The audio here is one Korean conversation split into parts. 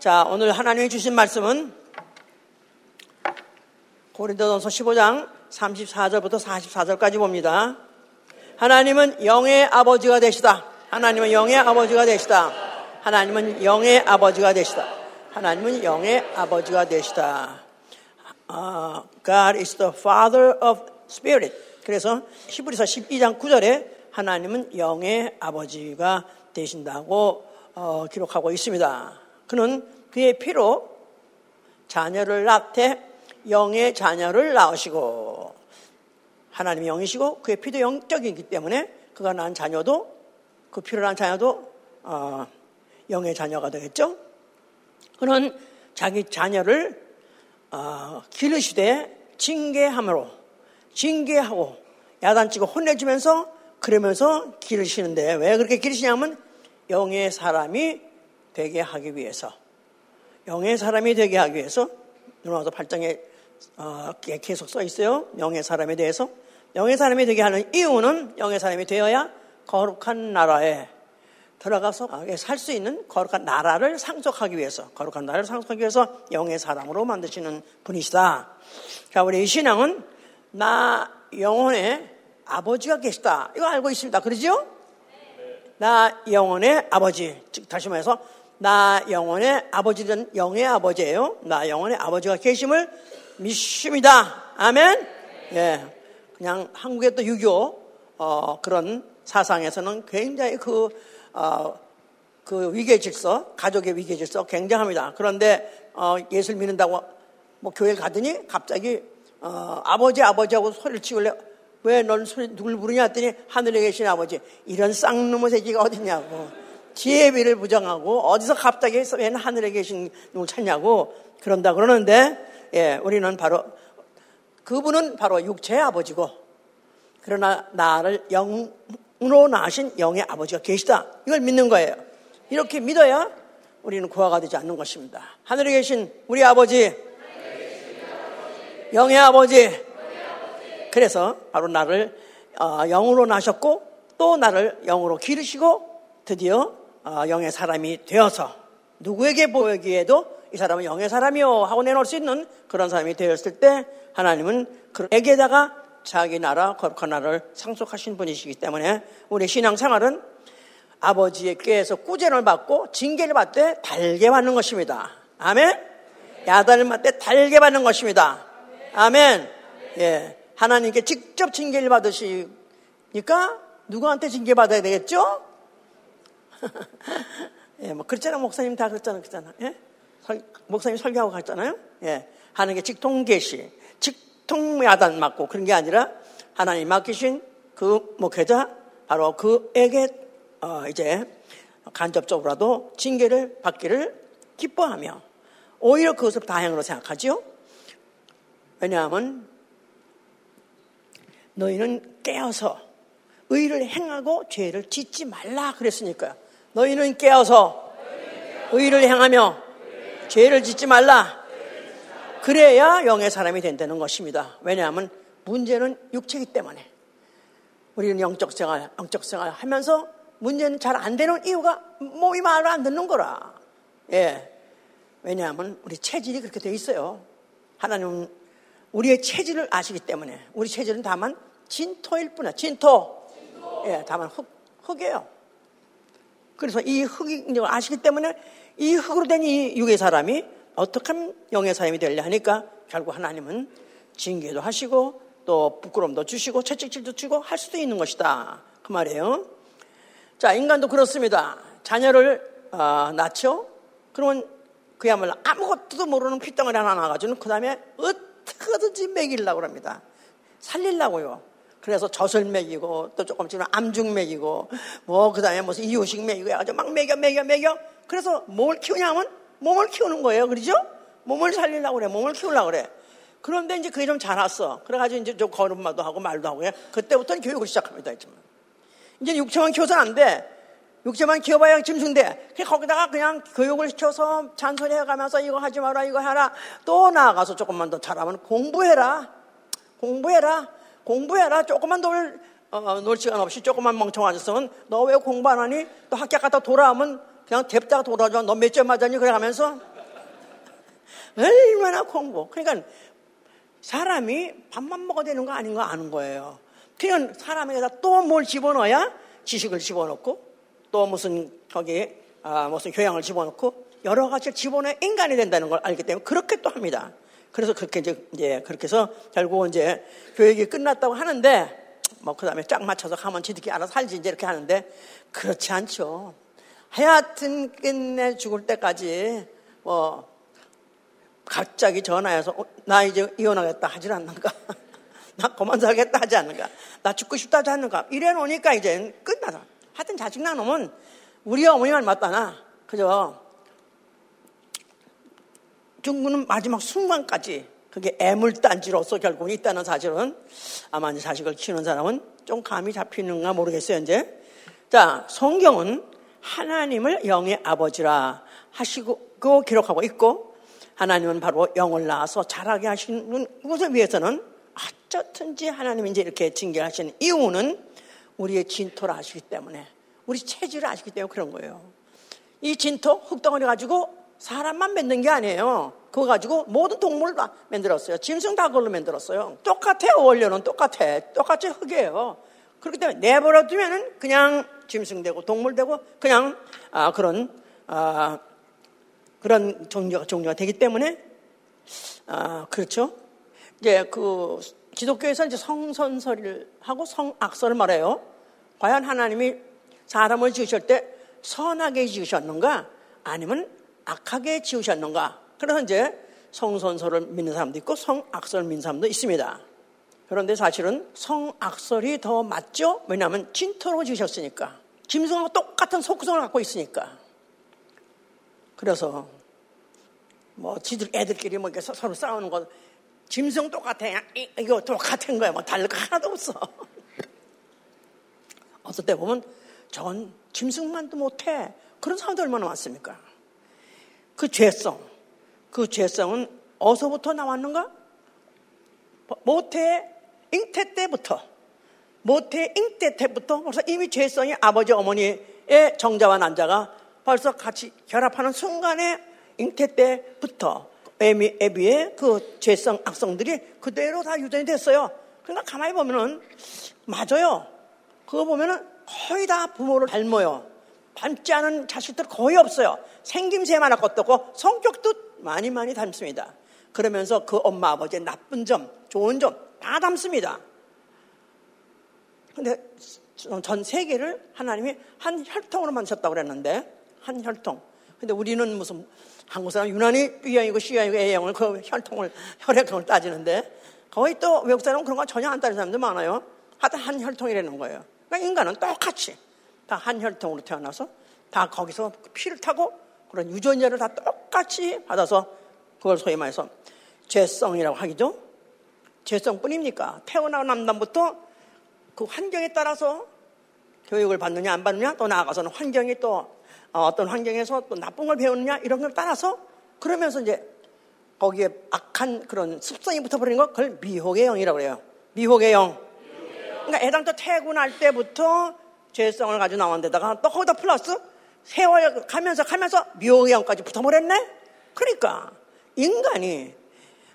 자, 오늘 하나님이 주신 말씀은 고린도전서 15장 34절부터 44절까지 봅니다. 하나님은 영의 아버지가 되시다. 하나님은 영의 아버지가 되시다. 하나님은 영의 아버지가 되시다. 하나님은 영의 아버지가 되시다. Uh, God is the Father of Spirit. 그래서 히브리서 12장 9절에 하나님은 영의 아버지가 되신다고 어, 기록하고 있습니다. 그는 그의 피로 자녀를 낳되 영의 자녀를 낳으시고 하나님이 영이시고 그의 피도 영적이기 때문에 그가 낳은 자녀도 그 피로 낳은 자녀도 어, 영의 자녀가 되겠죠. 그는 자기 자녀를 어, 기르시되 징계함으로 징계하고 야단치고 혼내주면서 그러면서 기르시는데 왜 그렇게 기르시냐면 영의 사람이 되게 하기 위해서 영의 사람이 되게 하기 위해서 누나도 발장에 어, 계속 써 있어요. 영의 사람에 대해서 영의 사람이 되게 하는 이유는 영의 사람이 되어야 거룩한 나라에 들어가서 살 수 있는 거룩한 나라를 상속하기 위해서 거룩한 나라를 상속하기 위해서 영의 사람으로 만드시는 분이시다. 자, 우리 이 신앙은 나 영혼의 아버지가 계시다. 이거 알고 있습니다. 그러죠? 나 영혼의 아버지. 즉 다시 말해서 나 영혼의 아버지는 영의 아버지예요. 나 영혼의 아버지가 계심을 믿습니다. 아멘. 예. 그냥 한국의 또 유교 어, 그런 사상에서는 굉장히 그 어, 그 위계 질서, 가족의 위계 질서 굉장합니다. 그런데 어, 예수를 믿는다고 뭐 교회 가더니 갑자기 어, 아버지 아버지하고 소리를 치길래 왜 넌 소리 누굴 부르냐 했더니 하늘에 계신 아버지 이런 쌍놈의 새끼가 어딨냐고 지혜비를 부정하고 어디서 갑자기 왜 하늘에 계신 누굴 찾냐고 그런다 그러는데 예, 우리는 바로 그분은 바로 육체의 아버지고 그러나 나를 영으로 낳으신 영의 아버지가 계시다. 이걸 믿는 거예요. 이렇게 믿어야 우리는 구화가 되지 않는 것입니다. 하늘에 계신 우리 아버지 영의 아버지. 그래서 바로 나를 어, 영으로 나셨고 또 나를 영으로 기르시고 드디어 어, 영의 사람이 되어서 누구에게 보이기에도 이 사람은 영의 사람이요 하고 내놓을 수 있는 그런 사람이 되었을 때 하나님은 그에게다가 자기 나라 거룩한 나라를 상속하신 분이시기 때문에 우리 신앙생활은 아버지의 꾀에서 꾸전을 받고 징계를 받되 달게 받는 것입니다. 아멘. 야단을 맞되 달게 받는 것입니다. 아멘. 예. 하나님께 직접 징계를 받으시니까 누구한테 징계 받아야 되겠죠? 예, 뭐 그랬잖아 목사님 다 그랬잖아 그랬잖아. 예? 설, 목사님 설교하고 갔잖아요. 예, 하나님께 직통 계시, 직통 야단 맞고 그런 게 아니라 하나님 맡기신 그 목회자 바로 그에게 어, 이제 간접적으로라도 징계를 받기를 기뻐하며 오히려 그것을 다행으로 생각하지요. 왜냐하면 너희는 깨어서 의를 행하고 죄를 짓지 말라 그랬으니까요. 너희는 깨어서 의를 행하며 죄를 짓지 말라. 그래야 영의 사람이 된다는 것입니다. 왜냐하면 문제는 육체이기 때문에 우리는 영적 생활, 영적 생활 하면서 문제는 잘 안 되는 이유가 몸이 말을 안 듣는 거라. 예. 왜냐하면 우리 체질이 그렇게 돼 있어요. 하나님은 우리의 체질을 아시기 때문에 우리 체질은 다만 진토일 뿐이야. 진토. 진토. 예, 다만 흙, 흙이에요. 그래서 이걸 아시기 때문에 이 흙으로 된 이 육의 사람이 어떻게 하면 영의 사람이 되려 하니까 결국 하나님은 징계도 하시고 또 부끄러움도 주시고 채찍질도 주고 할 수도 있는 것이다. 그 말이에요. 자, 인간도 그렇습니다. 자녀를 어, 낳죠? 그러면 그야말로 아무것도 모르는 피덩어리 하나 나가지고 그 다음에 어떻게든지 먹이려고 합니다. 살리려고요. 그래서 젖을 먹이고 또 조금 지금 암중 먹이고 뭐 그다음에 무슨 이유식 먹이고 아주 막 먹여 먹여 먹여 그래서 뭘 키우냐면 몸을 키우는 거예요. 그러죠? 몸을 살리려고 그래. 몸을 키우려고 그래. 그런데 이제 그게 좀 자랐어. 그래가지고 이제 좀 걸음마도 하고 말도 하고 그때부터는 교육을 시작합니다. 이제 이제 육체만 키워서는 안 돼. 육체만 키워봐야 짐승돼. 거기다가 그냥 교육을 시켜서 잔소리 해가면서 이거 하지 마라, 이거 하라. 또 나아가서 조금만 더 잘하면 공부해라. 공부해라. 공부해라. 조금만 놀, 어, 놀 시간 없이 조금만 멍청하졌으면 너왜 공부 안 하니? 또 학교 갔다 돌아오면 그냥 뎁다가 돌아줘. 너 몇 점 맞았니? 그래 가면서 얼마나 공부. 그러니까 사람이 밥만 먹어야 되는 거 아닌 거 아는 거예요. 그냥 사람에게다 또 뭘 집어넣어야 지식을 집어넣고 또 무슨 거기에 아, 무슨 교양을 집어넣고 여러 가지를 집어넣어 인간이 된다는 걸 알기 때문에 그렇게 또 합니다. 그래서 그렇게 이제, 이제 그렇게 해서 결국은 이제 교육이 끝났다고 하는데 뭐 그 다음에 쫙 맞춰서 가면 지들끼리 알아서 살지 이제 이렇게 하는데 그렇지 않죠. 하여튼 끝내 죽을 때까지 뭐 갑자기 전화해서 어, 나 이제 이혼하겠다 하질 않는가? 나 그만 살겠다 하지 않는가? 나 죽고 싶다 하지 않는가? 이래 놓으니까 이제 끝나서. 하여튼 자식 낳으면 우리 어머니만 맞다나 그죠? 중국은 마지막 순간까지 그게 애물단지로서 결국은 있다는 사실은 아마 이제 자식을 키우는 사람은 좀 감이 잡히는가 모르겠어요, 이제. 자, 성경은 하나님을 영의 아버지라 하시고 그 기록하고 있고 하나님은 바로 영을 낳아서 자라게 하시는 것을 위해서는 어쩌든지 하나님이 이제 이렇게 징계하시는 이유는 우리의 진토를 아시기 때문에 우리 체질을 아시기 때문에 그런 거예요. 이 진토 흙덩어리 가지고 사람만 만든 게 아니에요. 그거 가지고 모든 동물을 다 만들었어요. 짐승 다 그걸로 만들었어요. 똑같아요. 원료는 똑같아. 똑같이 흙이에요. 그렇기 때문에 내버려 두면은 그냥 짐승 되고 동물 되고 그냥 아, 그런 아, 그런 종류가 종류가 되기 때문에 아, 그렇죠. 이제 그 기독교에서 이제 성선설을 하고 성악설을 말해요. 과연 하나님이 사람을 지으실 때 선하게 지으셨는가 아니면 악하게 지으셨는가? 그래서 이제 성선설을 믿는 사람도 있고 성악설을 믿는 사람도 있습니다. 그런데 사실은 성악설이 더 맞죠? 왜냐하면 진토로 지으셨으니까. 짐승하고 똑같은 속성을 갖고 있으니까. 그래서 뭐 지들 애들끼리 뭐 이렇게 서로 싸우는 거 짐승 똑같아. 이거 똑같은 거야. 뭐 다를 거 하나도 없어. 어떨 때 보면 저건 짐승만도 못해. 그런 사람들 얼마나 많습니까? 그 죄성, 그 죄성은 어디서부터 나왔는가? 모태 잉태 때부터, 모태 잉태 때부터 벌써 이미 죄성이 아버지 어머니의 정자와 난자가 벌써 같이 결합하는 순간에 잉태 때부터 에미, 에비의 그 죄성, 악성들이 그대로 다 유전이 됐어요. 그러니까 가만히 보면은 맞아요. 그거 보면은 거의 다 부모를 닮아요. 닮지 않은 자식들 거의 없어요. 생김새만 없고 성격도 많이 많이 닮습니다. 그러면서 그 엄마 아버지의 나쁜 점, 좋은 점 다 닮습니다. 근데 전 세계를 하나님이 한 혈통으로 만드셨다고 그랬는데 한 혈통. 근데 우리는 무슨 한국 사람 유난히 B형이고 C형이고 A형을 그 혈통을 혈액형을 따지는데 거의 또 외국 사람은 그런 거 전혀 안 따지는 사람들 많아요. 하여튼 한 혈통이라는 거예요. 그러니까 인간은 똑같이 다 한 혈통으로 태어나서 다 거기서 피를 타고 그런 유전자를 다 똑같이 받아서 그걸 소위 말해서 죄성이라고 하기죠. 죄성뿐입니까? 태어난 남남부터 그 환경에 따라서 교육을 받느냐 안 받느냐 또 나아가서는 환경이 또 어, 어떤 환경에서 또 나쁜 걸 배우느냐 이런 걸 따라서 그러면서 이제 거기에 악한 그런 습성이 붙어버리는 거 그걸 미혹의 영이라고 그래요. 미혹의 영. 그러니까 애당초 태어날 때부터 죄성을 가지고 나온 데다가 또 거기다 플러스 세월 가면서 가면서 묘양까지 붙어버렸네? 그러니까 인간이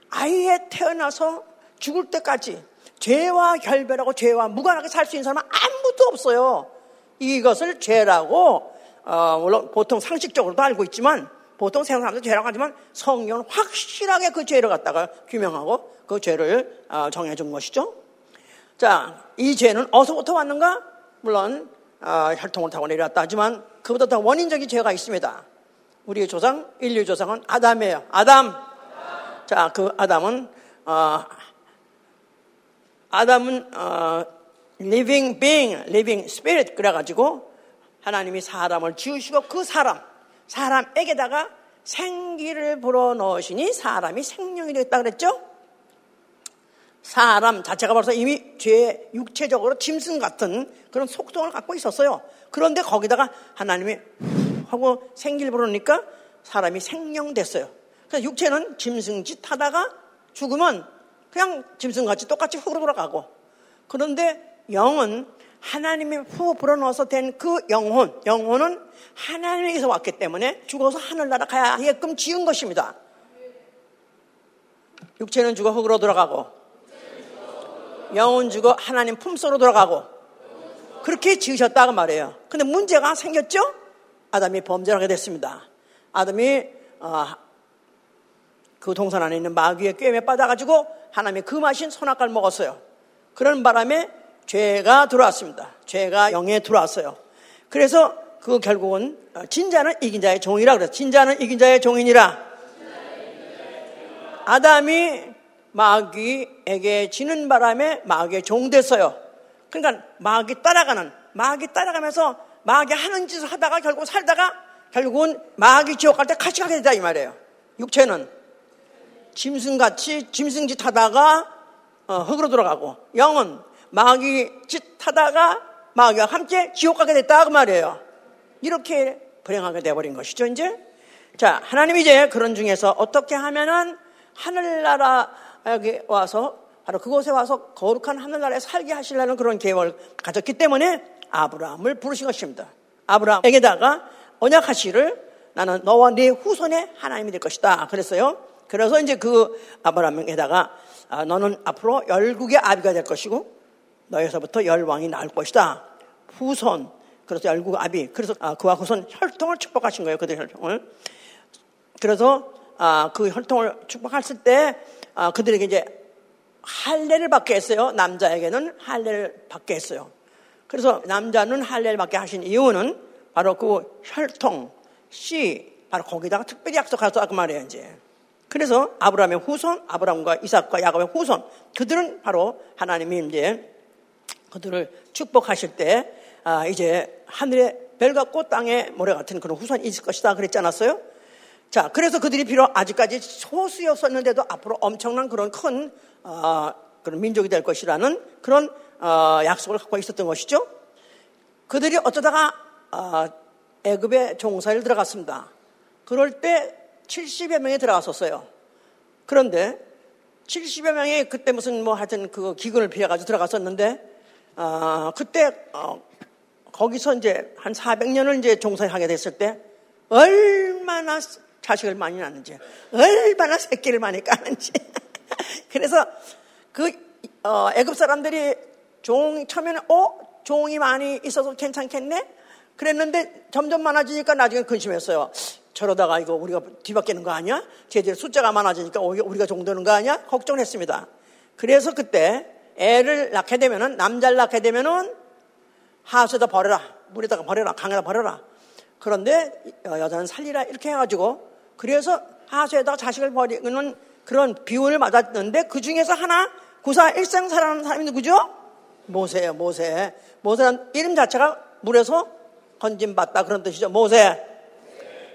아예 태어나서 죽을 때까지 죄와 결별하고 죄와 무관하게 살 수 있는 사람은 아무도 없어요. 이것을 죄라고 어, 물론 보통 상식적으로도 알고 있지만 보통 세상 사람들 죄라고 하지만 성경은 확실하게 그 죄를 갖다가 규명하고 그 죄를 어, 정해준 것이죠. 자, 이 죄는 어디서부터 왔는가? 물론 어, 혈통을 타고 내려왔다 하지만 그보다 더 원인적인 죄가 있습니다. 우리의 조상, 인류 조상은 아담이에요. 아담. 자, 그 아담은 어, 아담은 어, living being, living spirit 그래가지고 하나님이 사람을 지으시고 그 사람, 사람에게다가 생기를 불어 넣으시니 사람이 생명이 되었다 그랬죠? 사람 자체가 벌써 이미 죄 육체적으로 짐승 같은 그런 속성을 갖고 있었어요. 그런데 거기다가 하나님이 하고 생기를 불어넣으니까 사람이 생명됐어요. 그래서 육체는 짐승짓 하다가 죽으면 그냥 짐승같이 똑같이 흙으로 돌아가고 그런데 영은 하나님이 후 불어넣어서 된 그 영혼, 영혼은 하나님에게서 왔기 때문에 죽어서 하늘나라 가야 하게끔 지은 것입니다. 육체는 죽어 흙으로 들어가고 영은 죽어 하나님 품속으로 들어가고 그렇게 지으셨다고 말해요. 근데 문제가 생겼죠? 아담이 범죄를 하게 됐습니다. 아담이 어, 그 동산 안에 있는 마귀의 꿰매 빠져가지고 하나님의 금하신 선악과를 먹었어요. 그런 바람에 죄가 들어왔습니다. 죄가 영에 들어왔어요. 그래서 그 결국은 어, 진자는 이긴 자의 종이라 그래서 진자는 이긴 자의 종이니라. 아담이 마귀에게 지는 바람에 마귀의 종 됐어요. 그러니까 마귀 따라가는 마귀 따라가면서 마귀 하는 짓을 하다가 결국 살다가 결국은 마귀 지옥 갈 때 같이 가게 되다 이 말이에요. 육체는 짐승같이 짐승짓 하다가 어, 흙으로 돌아가고 영은 마귀 짓 하다가 마귀와 함께 지옥 가게 됐다 그 말이에요. 이렇게 불행하게 돼버린 것이죠 이제. 자 하나님 이제 그런 중에서 어떻게 하면은 하늘나라 에 와서 바로 그곳에 와서 거룩한 하늘나라에 살게 하시려는 그런 계획을 가졌기 때문에 아브라함을 부르신 것입니다. 아브라함에게다가 언약하시를 나는 너와 네 후손의 하나님이 될 것이다. 그랬어요. 그래서 이제 그 아브라함에다가 아, 너는 앞으로 열국의 아비가 될 것이고 너에서부터 열왕이 나올 것이다. 후손. 그래서 열국 아비. 그래서 아, 그와 후손 혈통을 축복하신 거예요. 그들 혈통을. 그래서 아, 그 혈통을 축복했을 때 그들에게 이제 할례를 받게 했어요. 남자에게는 할례를 받게 했어요. 그래서 남자는 할례를 받게 하신 이유는 바로 그 혈통, 씨, 바로 거기다가 특별히 약속하셨다 그 말이에요, 이제. 그래서 아브라함의 후손, 아브라함과 이삭과 야곱의 후손, 그들은 바로 하나님이 이제 그들을 축복하실 때, 아, 이제 하늘의 별 같고 땅에 모래 같은 그런 후손이 있을 것이다. 그랬지 않았어요? 자, 그래서 그들이 비록 아직까지 소수였었는데도 앞으로 엄청난 그런 큰, 어, 그런 민족이 될 것이라는 그런, 어, 약속을 갖고 있었던 것이죠. 그들이 어쩌다가, 어, 애급의 종사를 들어갔습니다. 그럴 때 70여 명이 들어갔었어요. 그런데 70여 명이 그때 무슨 뭐 하여튼 그 기근을 피해가지고 들어갔었는데, 어, 그때, 어, 거기서 이제 한 400년을 이제 종사를 하게 됐을 때, 얼마나 자식을 많이 낳는지, 얼마나 새끼를 많이 까는지. 그래서 그, 어, 애급 사람들이 종, 처음에는, 어? 종이 많이 있어서 괜찮겠네? 그랬는데 점점 많아지니까 나중에 근심했어요. 저러다가 이거 우리가 뒤바뀌는 거 아니야? 쟤들 숫자가 많아지니까 우리가 종되는 거 아니야? 걱정했습니다. 그래서 그때 애를 낳게 되면은 남자를 낳게 되면은 하수에다 버려라 물에다가 버려라 강에다 버려라 그런데 여자는 살리라 이렇게 해가지고 그래서 하수에다가 자식을 버리는 그런 비운을 맞았는데 그 중에서 하나 구사 일생 살아남은 사람이 누구죠? 모세예요 모세 모세는 이름 자체가 물에서 건진받다 그런 뜻이죠 모세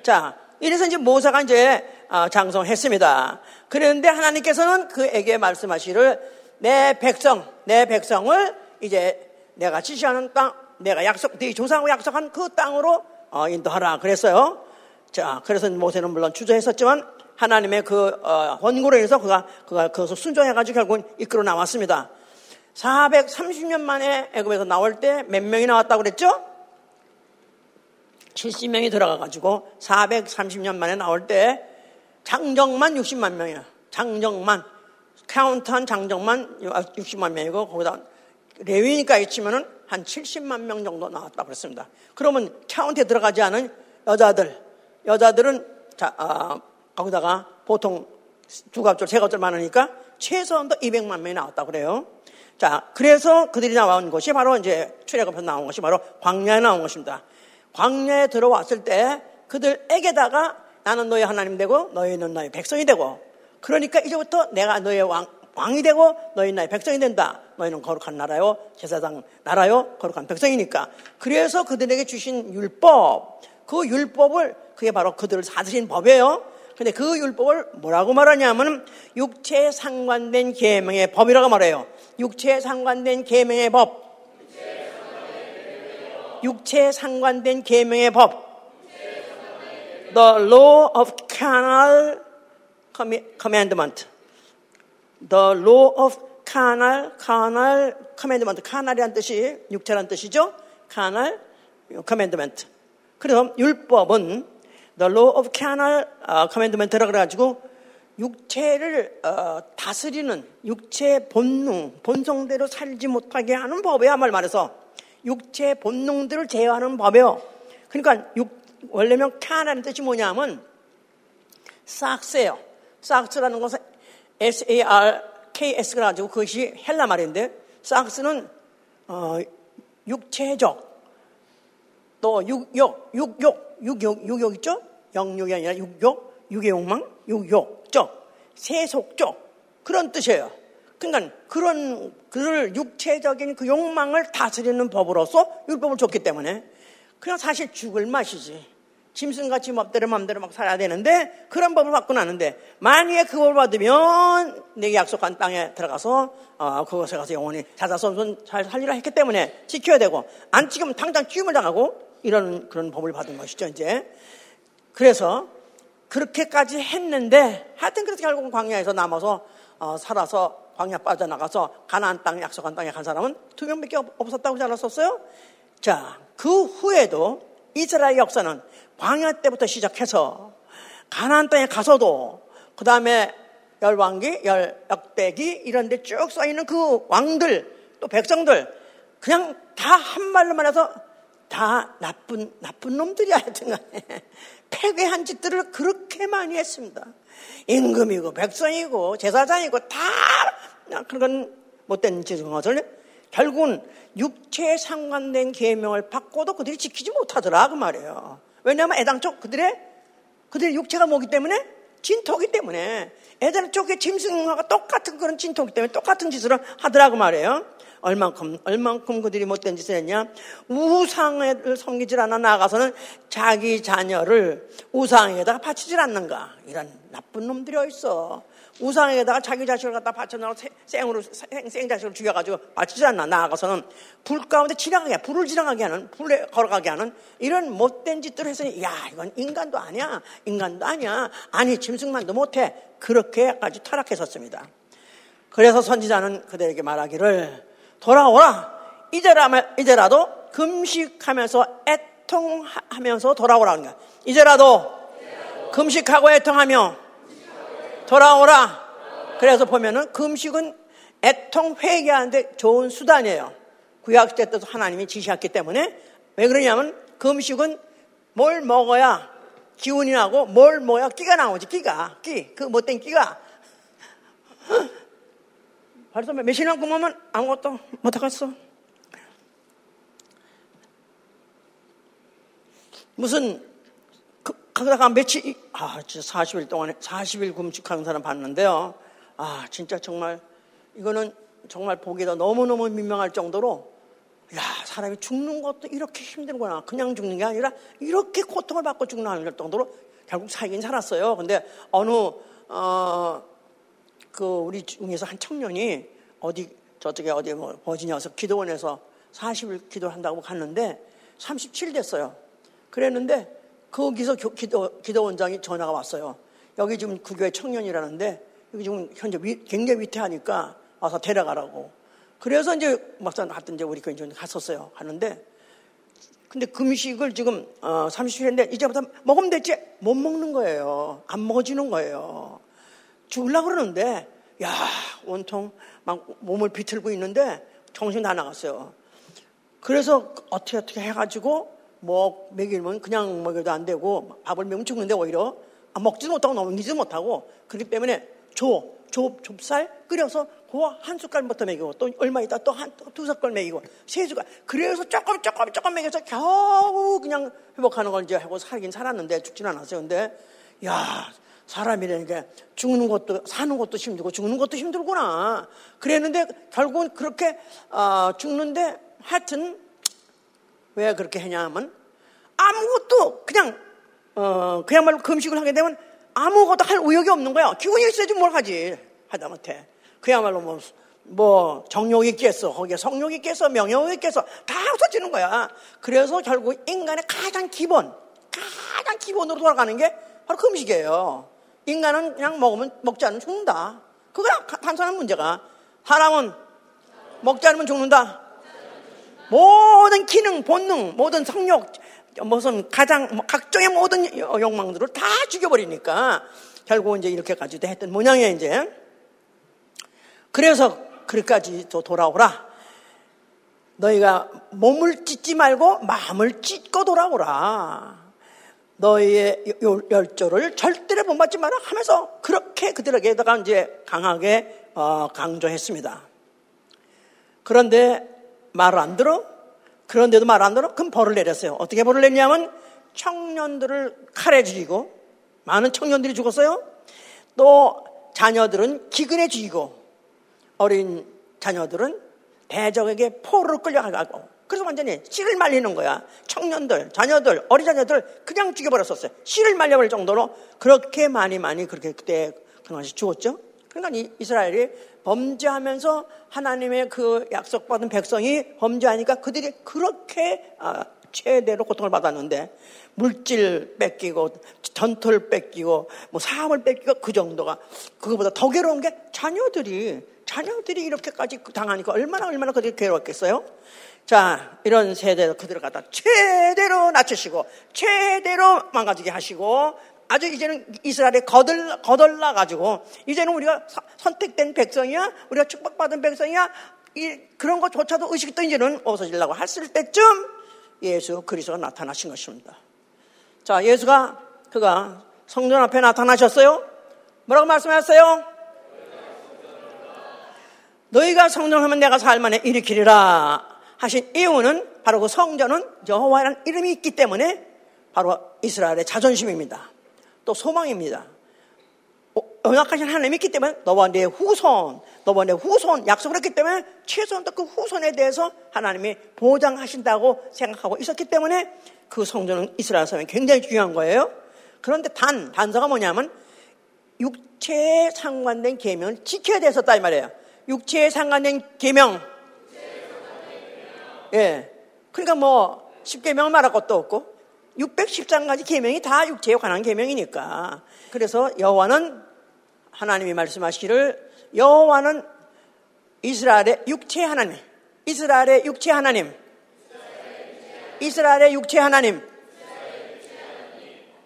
자 이래서 이제 모세가 이제 아, 장성했습니다 그런데 하나님께서는 그에게 말씀하시를 내 백성, 내 백성을 이제 내가 지시하는 땅, 내가 약속, 네 조상하고 약속한 그 땅으로 어, 인도하라 그랬어요. 자, 그래서 모세는 물론 주저했었지만 하나님의 그 어, 권고로 인해서 그가 그가 그것을 순종해가지고 결국은 이끌어 나왔습니다. 430년 만에 애굽에서 나올 때 몇 명이 나왔다고 그랬죠? 70명이 들어가가지고 430년 만에 나올 때 장정만 60만 명이야. 장정만. 카운트한 장정만 60만 명이고 거기다 레위니까 치면은 한 70만 명 정도 나왔다 그랬습니다. 그러면 카운트에 들어가지 않은 여자들, 여자들은 자, 아, 거기다가 보통 두 갑절, 세 갑절 많으니까 최소한도 200만 명이 나왔다 그래요. 자, 그래서 그들이 나온 것이 바로 이제 출애굽에서 나온 것이 바로 광야에 나온 것입니다. 광야에 들어왔을 때 그들에게다가 나는 너희 하나님 되고 너희는 너희 백성이 되고 그러니까 이제부터 내가 너의 왕, 왕이 되고 너희 나의 백성이 된다. 너희는 거룩한 나라요, 제사장 나라요, 거룩한 백성이니까. 그래서 그들에게 주신 율법, 그 율법을 그게 바로 그들을 사드신 법이에요. 근데 그 율법을 뭐라고 말하냐면 육체에 상관된 계명의 법이라고 말해요. 육체에 상관된 계명의 법. 육체에 상관된 계명의 법. The law of carnal commandment. The law of carnal, carnal commandment. carnal이란 뜻이 육체란 뜻이죠. carnal commandment. 그래서 율법은 the law of carnal commandment라 그래가지고 육체를 어, 다스리는 육체 본능, 본성대로 살지 못하게 하는 법이야말 말해서 육체 본능들을 제어하는 법이요. 그러니까 육, 원래면 칸이라는 뜻이 뭐냐면 싹스예요. 싹스라는 것은 S-A-R-K-S가 가지고 그것이 헬라 말인데 싹스는 어, 육체적 또 육욕, 육욕, 육욕, 육욕 있죠? 영욕이 아니라 육욕, 육의 욕망, 육욕 적, 세속 적 그런 뜻이에요. 그러니까 그런 그를 육체적인 그 욕망을 다스리는 법으로서 율법을 줬기 때문에 그냥 사실 죽을 맛이지. 짐승같이 맘대로 맘대로 막 살아야 되는데 그런 법을 받고 나는데 만약에 그걸 받으면 내게 약속한 땅에 들어가서 어, 그곳에 가서 영원히 자자손손 잘 살리라 했기 때문에 지켜야 되고 안 지키면 당장 죽임을 당하고 이런 그런 법을 받은 것이죠 이제 그래서 그렇게까지 했는데 하여튼 그래서 결국은 광야에서 남아서 어, 살아서 광야 빠져나가서 가나안 땅 약속한 땅에 간 사람은 두 명밖에 없었다고 잘 알았었어요. 자, 그 후에도 이스라엘 역사는 광야 때부터 시작해서 가나안 땅에 가서도 그 다음에 열왕기, 열 역대기 이런 데 쭉 써있는 그 왕들 또 백성들 그냥 다 한 말로만 해서 다 나쁜 나쁜 놈들이야 하여튼 폐괴한 짓들을 그렇게 많이 했습니다. 임금이고 백성이고 제사장이고 다 그런 못된 짓을 결국은 육체에 상관된 계명을 받고도 그들이 지키지 못하더라 그 말이에요. 왜냐하면 애당초 그들의 그들의 육체가 뭐기 때문에 진토기 때문에 애당초에 짐승과 똑같은 그런 진토기 때문에 똑같은 짓을 하더라 그 말이에요. 얼만큼 얼만큼 그들이 못된 짓을 했냐? 우상을 섬기질 않아 나가서는 자기 자녀를 우상에다가 바치질 않는가? 이런 나쁜 놈들이 어딨어? 우상에다가 자기 자식을 갖다 바쳐놓고 생으로 생, 자식을 죽여가지고 바치지 않나 나아가서는 불 가운데 지나가게 불을 지나가게 하는 불에 걸어가게 하는 이런 못된 짓들을 했으니 야 이건 인간도 아니야 인간도 아니야 아니 짐승만도 못해 그렇게까지 타락했었습니다. 그래서 선지자는 그들에게 말하기를 돌아오라 이제라 이제라도 금식하면서 애통하면서 돌아오라는 거야. 이제라도 금식하고 애통하며 돌아오라. 그래서 보면은 금식은 애통 회개하는데 좋은 수단이에요. 구약 때 때도 하나님이 지시했기 때문에 왜 그러냐면 금식은 뭘 먹어야 기운이 나고 뭘 먹어야 끼가 나오지 끼가 끼 그 못된 끼가 벌써 몇시간 굶으면 아무것도 못하겠어. 무슨 그러다가 며칠, 아, 진짜 40일 동안에, 40일 금식하는 사람 봤는데요. 아, 진짜 정말, 이거는 정말 보기가 너무너무 민망할 정도로, 야, 사람이 죽는 것도 이렇게 힘들구나. 그냥 죽는 게 아니라, 이렇게 고통을 받고 죽는 정도로 결국 살긴 살았어요. 근데 어느, 어, 그, 우리 중에서 한 청년이 어디, 저쪽에 어디 뭐, 버지니아에서 기도원에서 40일 기도를 한다고 갔는데, 37 됐어요. 그랬는데, 거기서 기도, 기도원장이 전화가 왔어요. 여기 지금 구교회 청년이라는데 여기 지금 현재 위, 굉장히 위태하니까 와서 데려가라고. 그래서 이제 막상 갔던 이제 우리 교회 좀 갔었어요. 갔는데 근데 금식을 지금 어, 30일인데 이제부터 먹으면 됐지 못 먹는 거예요. 안 먹어지는 거예요. 죽으려고 그러는데 야 온통 막 몸을 비틀고 있는데 정신 다 나갔어요. 그래서 어떻게 어떻게 해가지고 뭐 먹이면 그냥 먹여도 안 되고 밥을 먹으면 죽는데 오히려 아, 먹지도 못하고 넘기지도 못하고 그렇기 때문에 조, 조, 좁쌀 끓여서 그한 숟갈부터 먹이고 또 얼마 있다 또 한 두 숟갈 먹이고 세 숟갈 그래서 조금 조금 조금 먹여서 겨우 그냥 회복하는 걸 이제 하고 살긴 살았는데 죽지는 않았어요. 근데 야 사람이라는 게 죽는 것도 사는 것도 힘들고 죽는 것도 힘들구나. 그랬는데 결국은 그렇게 어, 죽는데 하여튼 왜 그렇게 하냐면 아무것도 그냥 어 그야말로 금식을 하게 되면 아무것도 할 의욕이 없는 거야. 기운이 있어야지 뭘 하지 하다못해 그야말로 뭐, 뭐 정욕이 있겠어 거기에 성욕이 있겠어 명욕이 있겠어 다 없어지는 거야. 그래서 결국 인간의 가장 기본 가장 기본으로 돌아가는 게 바로 금식이에요. 인간은 그냥 먹으면 먹지 않으면 죽는다. 그거랑 단순한 문제가 사람은 먹지 않으면 죽는다. 모든 기능, 본능, 모든 성욕, 무슨 가장, 뭐 각종의 모든 욕망들을 다 죽여버리니까 결국 이제 이렇게까지도 했던 모양이에요, 이제. 그래서 그렇게까지 또 돌아오라. 너희가 몸을 찢지 말고 마음을 찢고 돌아오라. 너희의 열조를 절대로 본받지 마라 하면서 그렇게 그들에게다가 이제 강하게 어, 강조했습니다. 그런데 말을 안 들어? 그런데도 말 안 들어? 그럼 벌을 내렸어요. 어떻게 벌을 냈냐면 청년들을 칼에 죽이고 많은 청년들이 죽었어요. 또 자녀들은 기근에 죽이고 어린 자녀들은 대적에게 포로로 끌려가고 그래서 완전히 씨를 말리는 거야. 청년들, 자녀들, 어린 자녀들 그냥 죽여버렸었어요. 씨를 말려버릴 정도로 그렇게 많이 많이 그렇게 그때 그 당시 죽었죠. 그러니까 이스라엘이 범죄하면서 하나님의 그 약속받은 백성이 범죄하니까 그들이 그렇게 아, 최대로 고통을 받았는데 물질 뺏기고 전투를 뺏기고 뭐 사람을 뺏기고 그 정도가 그거보다 더 괴로운 게 자녀들이 자녀들이 이렇게까지 당하니까 얼마나 얼마나 그들이 괴로웠겠어요? 자, 이런 세대로 그들을 갖다 최대로 낮추시고, 최대로 망가지게 하시고, 아주 이제는 이스라엘에 거들, 거덜나 가지고, 이제는 우리가 선택된 백성이야? 우리가 축복받은 백성이야? 이, 그런 것조차도 의식도 이제는 없어지려고 했을 때쯤 예수 그리스도가 나타나신 것입니다. 자, 예수가 그가 성전 앞에 나타나셨어요. 뭐라고 말씀하셨어요? 너희가 성전하면 내가 살만에 일으키리라 하신 이유는 바로 그 성전은 여호와라는 이름이 있기 때문에 바로 이스라엘의 자존심입니다. 또 소망입니다. 언약하신 하나님이 있기 때문에 너와 내 후손, 너와 내 후손 약속을 했기 때문에 최소한도 그 후손에 대해서 하나님이 보장하신다고 생각하고 있었기 때문에 그 성전은 이스라엘 사람이 굉장히 중요한 거예요. 그런데 단, 단서가 뭐냐면 육체에 상관된 계명을 지켜야 됐었다 이 말이에요. 육체에 상관된 계명. 예. 그러니까 뭐 10계명을 말할 것도 없고 613가지 계명이 다 육체에 관한 계명이니까. 그래서 여호와는 하나님이 말씀하시기를 여호와는 이스라엘의 육체 하나님, 이스라엘의 육체 하나님, 이스라엘의 육체 하나님.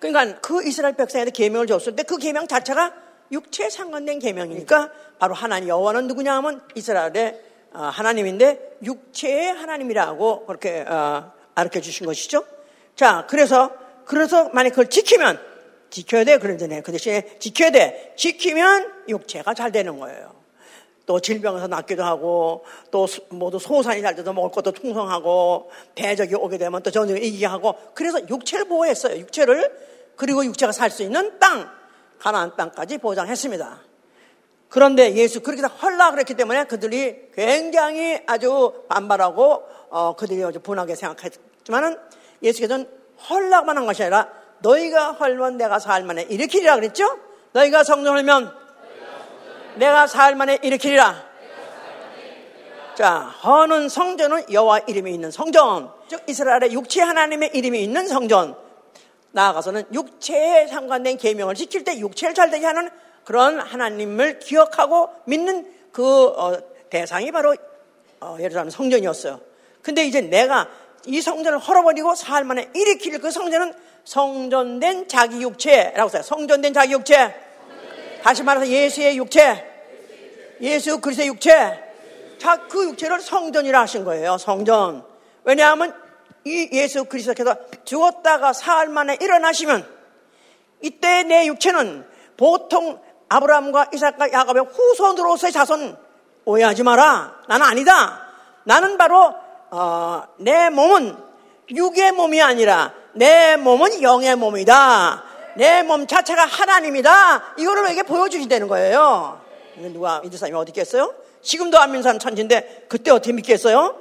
그러니까 그 이스라엘 백성에게 계명을 줬을 때 그 계명 자체가 육체에 상관된 계명이니까 바로 하나님 여호와는 누구냐 하면 이스라엘의 어, 하나님인데 육체의 하나님이라고 그렇게 어, 알려 주신 것이죠. 자, 그래서 그래서 만약 그걸 지키면 지켜야 돼 그런데 그 대신에 지켜야 돼. 지키면 육체가 잘 되는 거예요. 또 질병에서 낫기도 하고 또 모두 소산이 날 때도 먹을 것도 풍성하고 대적이 오게 되면 또 전쟁을 이기게 하고 그래서 육체를 보호했어요. 육체를 그리고 육체가 살 수 있는 땅 가나안 땅까지 보장했습니다. 그런데 예수 그렇게 다 헐라 그랬기 때문에 그들이 굉장히 아주 반발하고 어, 그들이 아주 분하게 생각했지만은 예수께서는 헐락만 한 것이 아니라 너희가 헐면 내가 살만에 일으키리라 그랬죠? 너희가 성전하면 내가 살만에 일으키리라. 자, 허는 성전은 여호와 이름이 있는 성전, 즉 이스라엘의 육체 하나님의 이름이 있는 성전. 나아가서는 육체에 상관된 계명을 지킬 때 육체를 잘 되게 하는 그런 하나님을 기억하고 믿는 그 어, 대상이 바로 어, 예루살렘 성전이었어요. 근데 이제 내가 이 성전을 헐어버리고 살만에 일으킬 그 성전은 성전된 자기 육체라고 써요. 성전된 자기 육체. 다시 말해서 예수의 육체. 예수 그리스의 육체. 자, 그 육체를 성전이라 하신 거예요. 성전. 왜냐하면 이 예수 그리스도께서 죽었다가 사흘 만에 일어나시면 이때 내 육체는 보통 아브라함과 이삭과 야곱의 후손으로서의 자손 오해하지 마라. 나는 아니다. 나는 바로 어, 내 몸은 육의 몸이 아니라 내 몸은 영의 몸이다. 내 몸 자체가 하나님이다. 이거를 에게 보여주신다는 거예요. 누가 사람이 어디 있겠어요? 지금도 안 믿는 사람 천지인데 그때 어떻게 믿겠어요?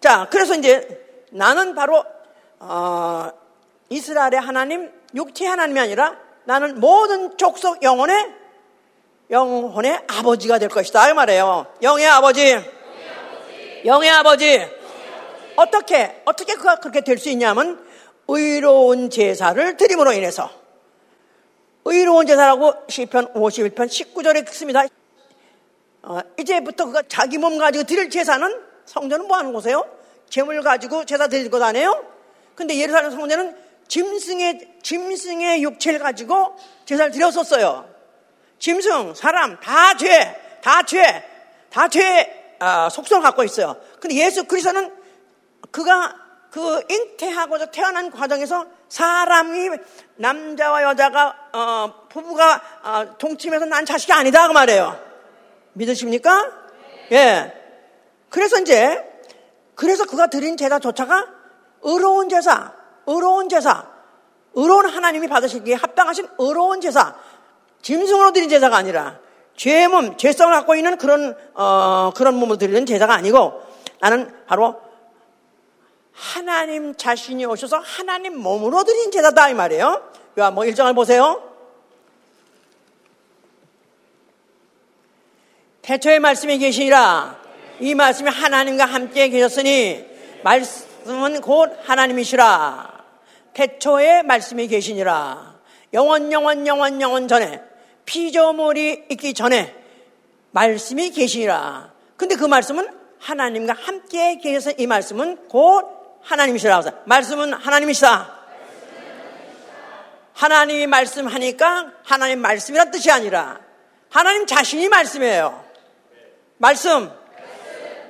자, 그래서 이제 나는 바로 어, 이스라엘의 하나님, 육체 하나님이 아니라 나는 모든 족속 영혼의 영혼의 아버지가 될 것이다. 이 말이에요. 영의 아버지. 영의 아버지. 어떻게, 어떻게 그가 그렇게 될 수 있냐면 의로운 제사를 드림으로 인해서 의로운 제사라고 시편 51편 19절에 읽습니다. 어, 이제부터 그가 자기 몸 가지고 드릴 제사는 성전은 뭐 하는 곳이에요? 재물 가지고 제사 드릴 것 아니에요? 근데 예루살렘 성전은 짐승의 짐승의 육체를 가지고 제사를 드렸었어요. 짐승, 사람 다 죄, 다 죄, 다 죄, 아, 속성을 갖고 있어요. 근데 예수 그리스도는 그가 그 잉태하고자 태어난 과정에서 사람이 남자와 여자가 어, 부부가 어, 동침해서 난 자식이 아니다 그 말이에요. 믿으십니까? 예. 그래서 이제 그래서 그가 드린 제사조차가 의로운 제사, 의로운 제사, 의로운 하나님이 받으시기에 합당하신 의로운 제사, 짐승으로 드린 제사가 아니라 죄의 몸, 죄성을 갖고 있는 그런 어, 그런 몸으로 드리는 제사가 아니고 나는 바로 하나님 자신이 오셔서 하나님 몸으로 드린 제사다 이 말이에요. 요한 뭐 1장을 보세요. 태초의 말씀이 계시니라 이 말씀이 하나님과 함께 계셨으니 말씀은 곧 하나님이시라 태초의 말씀이 계시니라 영원 영원 영원 영원 전에 피조물이 있기 전에 말씀이 계시니라. 근데 그 말씀은 하나님과 함께 계셔서 이 말씀은 곧 하나님이시라고 해서 말씀은 하나님이시다. 하나님이 말씀하니까 하나님 말씀이란 뜻이 아니라 하나님 자신이 말씀이에요. 말씀.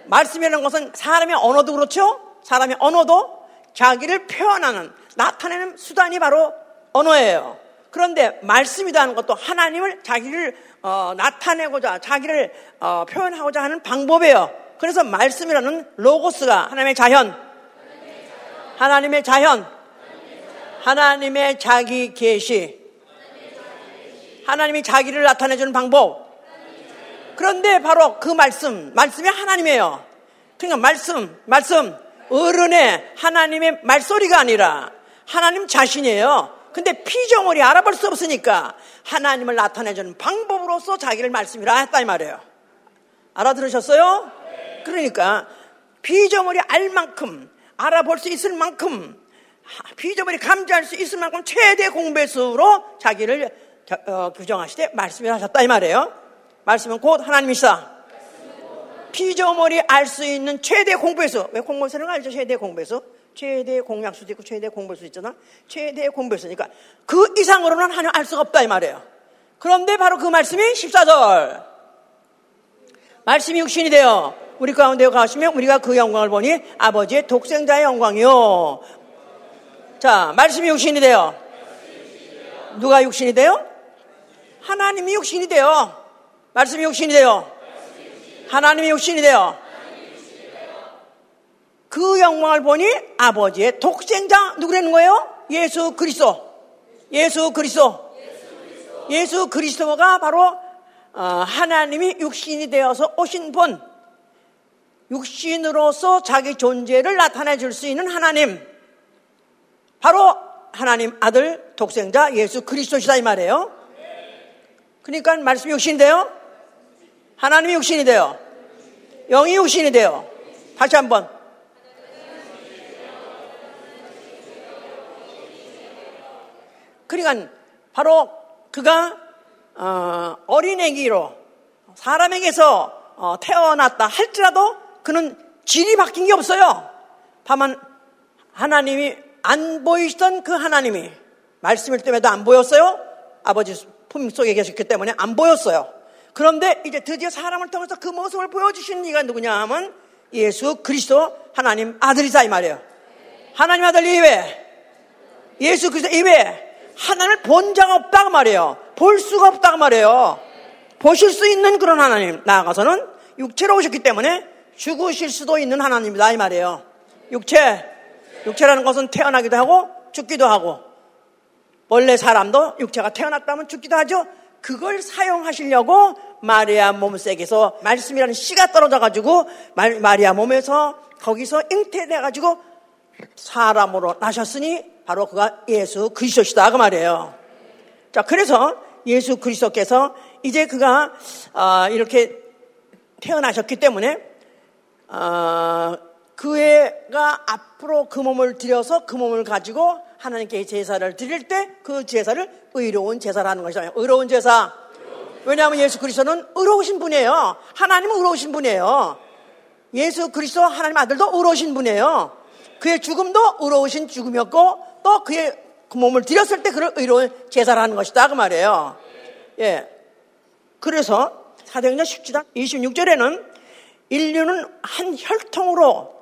말씀이라는 것은 사람의 언어도 그렇죠? 사람의 언어도 자기를 표현하는, 나타내는 수단이 바로 언어예요. 그런데 말씀이다 하는 것도 하나님을 자기를 어, 나타내고자 자기를 어, 표현하고자 하는 방법이에요. 그래서 말씀이라는 로고스가 하나님의 자현, 하나님의 자현, 하나님의 자기 계시, 하나님이 자기를 나타내주는 방법. 그런데 바로 그 말씀, 말씀이 하나님이에요. 그러니까 말씀, 말씀, 어른의 하나님의 말소리가 아니라 하나님 자신이에요. 근데 피조물이 알아볼 수 없으니까 하나님을 나타내주는 방법으로서 자기를 말씀이라 했다 이 말이에요. 알아들으셨어요? 그러니까 피조물이 알 만큼 알아볼 수 있을 만큼 피조물이 감지할 수 있을 만큼 최대 공배수로 자기를 어, 규정하시되 말씀을 하셨다 이 말이에요. 말씀은 곧 하나님이시다. 피조물이 알 수 있는 최대 공배수. 왜 공배수는 알죠? 최대 공배수. 최대 공약수도 있고 최대 공부수 있잖아. 최대 공부수니까 그 이상으로는 하나님 알 수가 없다 이 말이에요. 그런데 바로 그 말씀이 14절. 말씀이 육신이 되어 우리 가운데 가시면 우리가 그 영광을 보니 아버지의 독생자의 영광이요. 자, 말씀이 육신이 되어 누가 육신이 되어? 하나님이 육신이 되어 말씀이 육신이 되어 하나님이 육신이 되어 그 영광을 보니 아버지의 독생자 누구라는 거예요? 예수 그리스도. 예수 그리스도. 예수 그리스도가 바로 어, 하나님이 육신이 되어서 오신 분. 육신으로서 자기 존재를 나타내 줄 수 있는 하나님. 바로 하나님 아들 독생자 예수 그리스도시다 이 말이에요. 그러니까 말씀이 육신이 돼요. 하나님이 육신이 돼요. 영이 육신이 돼요. 다시 한번 그러니까 바로 그가 어, 린애기로 사람에게서 어, 태어났다 할지라도 그는 질이 바뀐 게 없어요. 다만 하나님이 안 보이시던 그 하나님이 말씀일 때에도 안 보였어요. 아버지 품 속에 계셨기 때문에 안 보였어요. 그런데 이제 드디어 사람을 통해서 그 모습을 보여주신 이가 누구냐 하면 예수 그리스도 하나님 아들이자 이 말이에요. 하나님 아들 이외 예수 그리스도 이외 하나님을 본 자가 없다고 말이에요. 볼 수가 없다고 말이에요. 보실 수 있는 그런 하나님. 나아가서는 육체로 오셨기 때문에 죽으실 수도 있는 하나님이다 이 말이에요. 육체. 육체라는 것은 태어나기도 하고 죽기도 하고 원래 사람도 육체가 태어났다면 죽기도 하죠. 그걸 사용하시려고 마리아 몸속에서 말씀이라는 씨가 떨어져 가지고 마리아 몸에서 거기서 잉태돼 가지고 사람으로 나셨으니 바로 그가 예수 그리스도시다 그 말이에요. 자, 그래서 예수 그리스도께서 이제 그가 어, 이렇게 태어나셨기 때문에 어, 그애가 앞으로 그 몸을 들여서 그 몸을 가지고 하나님께 제사를 드릴 때 그 제사를 의로운 제사라는 것이잖아요. 의로운 제사. 왜냐하면 예수 그리스도는 의로우신 분이에요. 하나님은 의로우신 분이에요. 예수 그리스도 하나님 아들도 의로우신 분이에요. 그의 죽음도 의로우신 죽음이었고 또 그의 그 몸을 드렸을 때 그를 의로운 제사를 하는 것이다 그 말이에요. 예. 그래서 사도행전 17장 26절에는 인류는 한 혈통으로